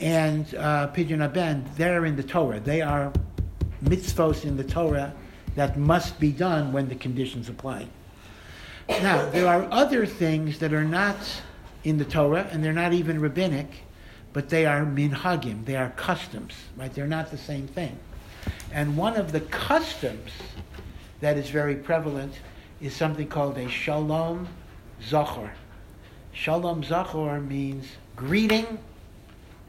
and uh, pidyon aben, they're in the Torah. They are mitzvos in the Torah that must be done when the conditions apply. Now, there are other things that are not in the Torah, and they're not even rabbinic, but they are minhagim, they are customs, right? They're not the same thing. And one of the customs that is very prevalent is something called a shalom zachor. Shalom zachor means greeting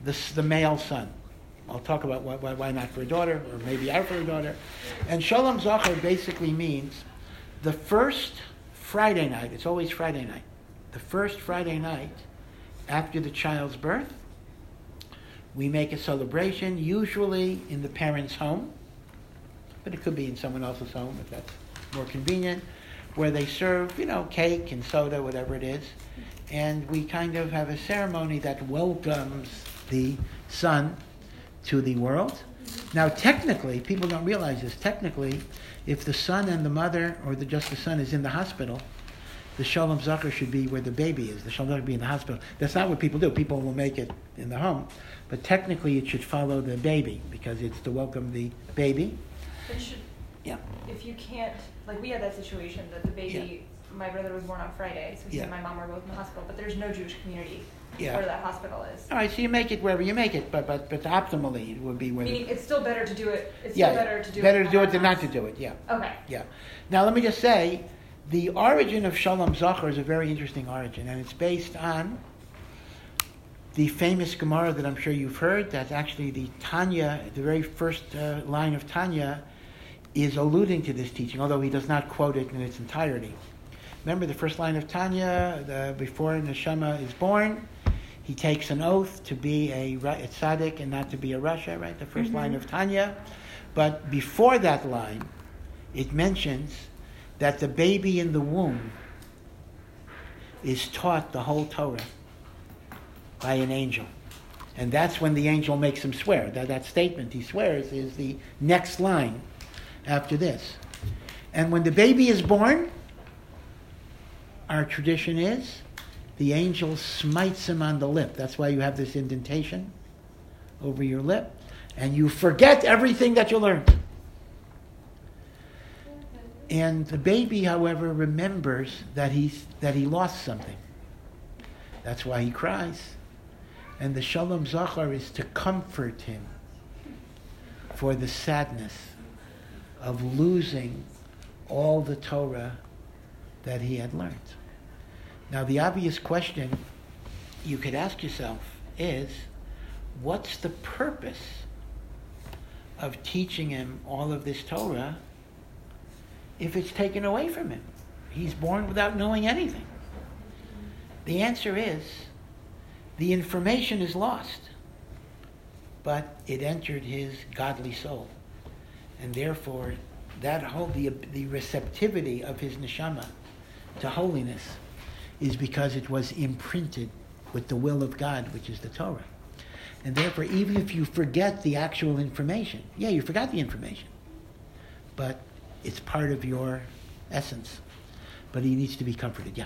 the, the male son. I'll talk about why, why, why not for a daughter, or maybe for a daughter. And Shalom Zachar basically means the first Friday night, it's always Friday night, the first Friday night after the child's birth, we make a celebration, usually in the parent's home, but it could be in someone else's home if that's more convenient, where they serve, you know, cake and soda, whatever it is. And we kind of have a ceremony that welcomes the son to the world. Now, technically, people don't realize this. Technically, if the son and the mother, or the, just the son, is in the hospital, the Shalom Zachar should be where the baby is. The Shalom Zachar should be in the hospital. That's not what people do. People will make it in the home. But technically, it should follow the baby because it's to welcome the baby. But should, Yeah. if you can't, like we had that situation that the baby, my brother was born on Friday, so he Yeah. and my mom were both in the hospital, but there's no Jewish community Yeah. where that hospital is. All right, so you make it wherever you make it, but but but optimally it would be where. Meaning it's still better to do it, it's yeah, still better to do it. better it. to do it than not to do it. Yeah. Okay. Yeah. Now, let me just say, the origin of Shalom Zachar is a very interesting origin, and it's based on the famous Gemara that I'm sure you've heard. That's actually the Tanya, the very first uh, line of Tanya, is alluding to this teaching, although he does not quote it in its entirety. Remember the first line of Tanya, the, before Neshama is born, he takes an oath to be a, a tzaddik and not to be a rasha, right? The 1st line mm-hmm. of Tanya. But before that line, it mentions that the baby in the womb is taught the whole Torah by an angel. And that's when the angel makes him swear. That, that statement he swears is the next line after this. And when the baby is born, our tradition is the angel smites him on the lip. That's why you have this indentation over your lip. And you forget everything that you learned. And the baby, however, remembers that, he's, that he lost something. That's why he cries. And the Shalom Zachar is to comfort him for the sadness of losing all the Torah that he had learned. Now, the obvious question you could ask yourself is what's the purpose of teaching him all of this Torah if it's taken away from him? he's born without knowing anything? The answer is the information is lost, but it entered his godly soul. And therefore, that whole, the, the receptivity of his neshama to holiness is because it was imprinted with the will of God, which is the Torah. And therefore, even if you forget the actual information, yeah, you forgot the information, but it's part of your essence. But he needs to be comforted, yeah.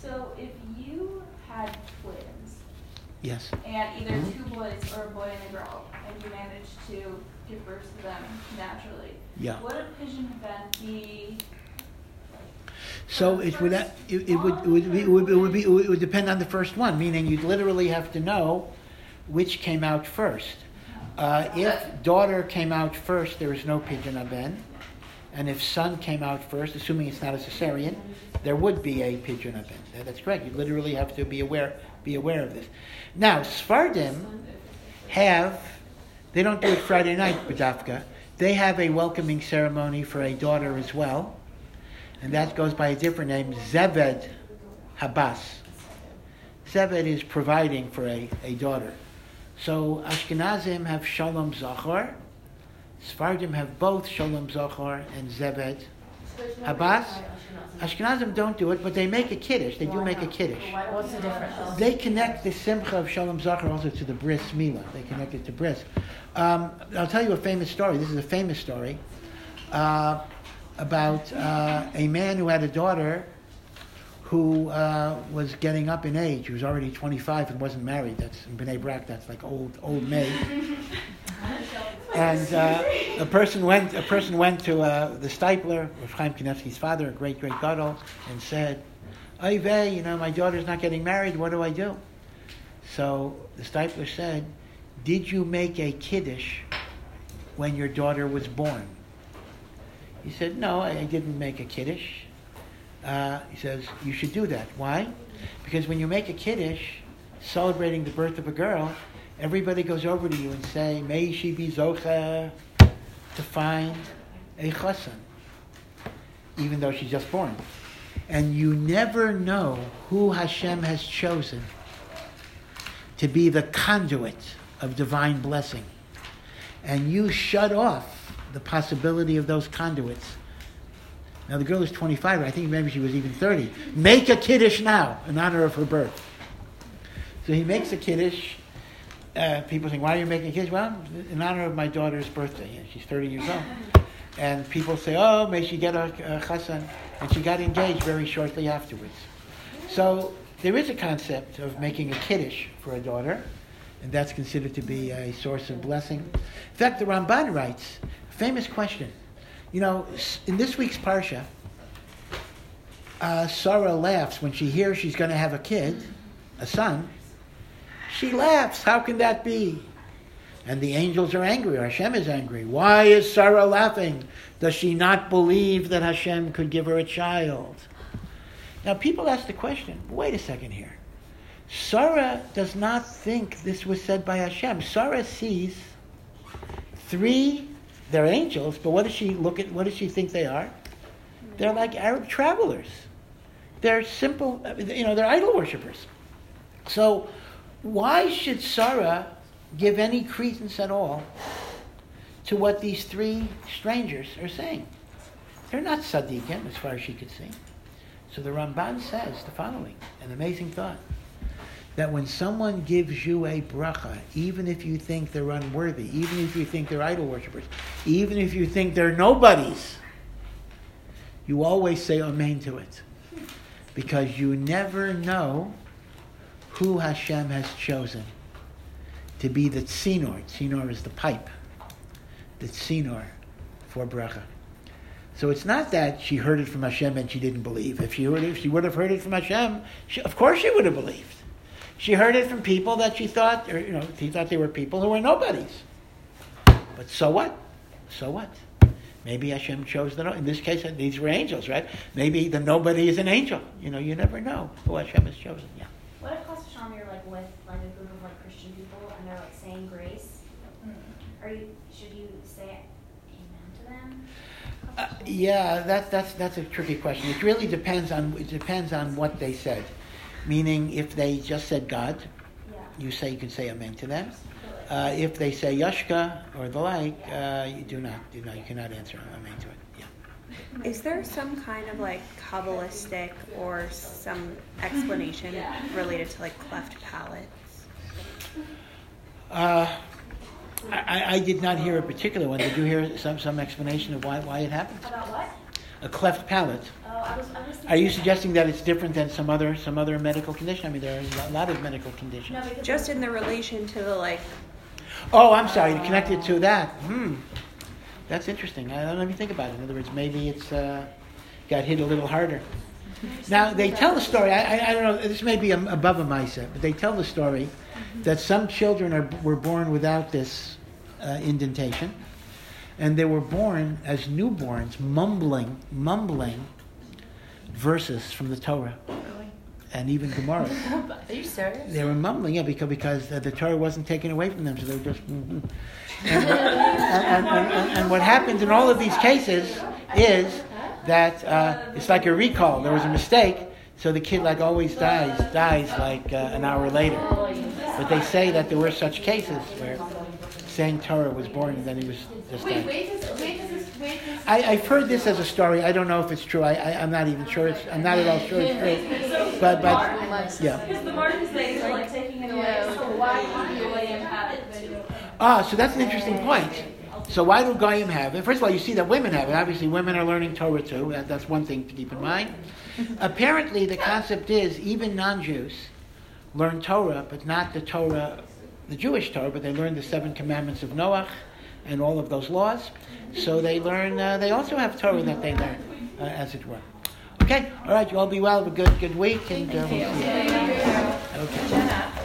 So if you had twins, Yes. and either Mhm. two boys or a boy and a girl, and you managed to birth to them naturally, Yeah. would a pidyon haben be So it would, it, it would, it would, be, it would, it would be, it would depend on the first one, meaning you'd literally have to know which came out first. Uh, if daughter came out first, there is no pidyon aben. And if son came out first, assuming it's not a cesarean, there would be a pidyon aben. That- That's correct. You literally have to be aware, be aware of this. Now, Sfardim have, they don't do it Friday night, Badafka. They have a welcoming ceremony for a daughter as well and that goes by a different name, Zeved Habas. Zeved is providing for a, a daughter. So Ashkenazim have Shalom Zachor, Sfardim have both Shalom Zachor and Zeved Habas. Ashkenazim don't do it, but they make a kiddush. They do make a kiddush. What's the difference? They connect the simcha of Shalom Zachor also to the bris milah. They connect it to bris. Um, I'll tell you a famous story. This is a famous story uh, about uh, a man who had a daughter who uh, was getting up in age. He was already 25 and wasn't married. That's in Bnei Brak. That's like old old maid. And uh, a person went. A person went to uh, the Steipler, Chaim Kanevsky's father, a great great gadol, and said, "Oy vey, you know, my daughter's not getting married. What do I do?" So the Steipler said, "Did you make a kiddush when your daughter was born?" He said, "No, I I didn't make a kiddush." Uh, he says, "You should do that. Why? Because when you make a kiddush, celebrating the birth of a girl, everybody goes over to you and say, "May she be zocha to find a chassan," even though she's just born. And you never know who Hashem has chosen to be the conduit of divine blessing, and you shut off the possibility of those conduits. Now the girl is 25, I think maybe she was even 30. Make a kiddush now in honor of her birth. So he makes a kiddush. Uh, people think, why are you making a kiddush? Well, in honor of my daughter's birthday. She's 30 years old. And people say, oh, may she get a, a chassan. And she got engaged very shortly afterwards. So there is a concept of making a kiddush for a daughter. And that's considered to be a source of blessing. In fact, the Ramban writes, famous question. You know, in this week's Parsha, uh, Sarah laughs when she hears she's going to have a kid, a son. She laughs. How can that be? And the angels are angry. Hashem is angry. Why is Sarah laughing? Does she not believe that Hashem could give her a child? Now, people ask the question wait a second here. Sarah does not think this was said by Hashem. Sarah sees three, they're angels, but what does she look at? What does she think they are? They're like Arab travelers. They're simple, you know, they're idol worshippers. So, why should Sarah give any credence at all to what these three strangers are saying? They're not tzaddikim, as far as she could see. So the Ramban says the following, an amazing thought. That when someone gives you a bracha, even if you think they're unworthy, even if you think they're idol worshippers, even if you think they're nobodies, you always say amen to it. Because you never know who Hashem has chosen to be the tzinor. Tzinor is the pipe. The tzinor for bracha. So it's not that she heard it from Hashem and she didn't believe. If she, heard it, if she would have heard it from Hashem, she, of course she would have believed. She heard it from people that she thought, or, you know, she thought they were people who were nobodies. But so what? So what? Maybe Hashem chose the. In this case, these were angels, right? Maybe the nobody is an angel. You know, you never know who Hashem has chosen. Yeah. What if Pastor Sham, you're like with like a group of like Christian people and they're like saying grace? Are you should you say amen to them? Uh, yeah, that, that's that's a tricky question. It really depends on it depends on what they said. Meaning, if they just said God, Yeah. you say you can say amen to them. Uh, if they say Yashka or the like, uh, you do not, do not, you cannot answer amen to it. Yeah. Is there some kind of like kabbalistic or some explanation related to like cleft palates? Uh, I, I- I did not hear a particular one. Did you hear some, some explanation of why, why it happens? About what? A cleft palate. Oh, I was, I was Are you suggesting that it's different than some other some other medical condition? I mean, there are a lot of medical conditions. No, Just in the relation to the like Oh, I'm sorry. Connected to that. Hmm. That's interesting. I don't let me think about it. In other words, maybe it's uh, got hit a little harder. Now they tell the story. I, I, don't know. This may be above a mindset, but they tell the story that some children are were born without this uh, indentation, and they were born as newborns, mumbling, mumbling verses from the Torah, and even Gemara. [laughs] Are you serious? They were mumbling, yeah, because because uh, the Torah wasn't taken away from them, so they were just. mhm. And, and, and, and, and what happens in all of these cases is that uh, it's like a recall. There was a mistake, so the kid, like always, dies dies like uh, an hour later. But they say that there were such cases where saying Torah was born and then he was just Wait, wait, this, wait, this wait. I, I've heard this as a story. I don't know if it's true. I, I, I'm not even sure. It's, I'm not at all sure it's true. But, but yeah. Because the Martin thing is like taking it away, so why can't you let him have it too? Ah, so that's an interesting point. So why do Goyim have it? First of all, you see that women have it. Obviously, women are learning Torah too. That, that's one thing to keep in mind. [laughs] Apparently, the concept is even non-Jews learn Torah, but not the Torah, the Jewish Torah, but they learn the seven commandments of Noach and all of those laws. So they learn. Uh, they also have Torah that they learn, uh, as it were. Okay. All right. You all be well. Have a good good week, and uh, we'll see you.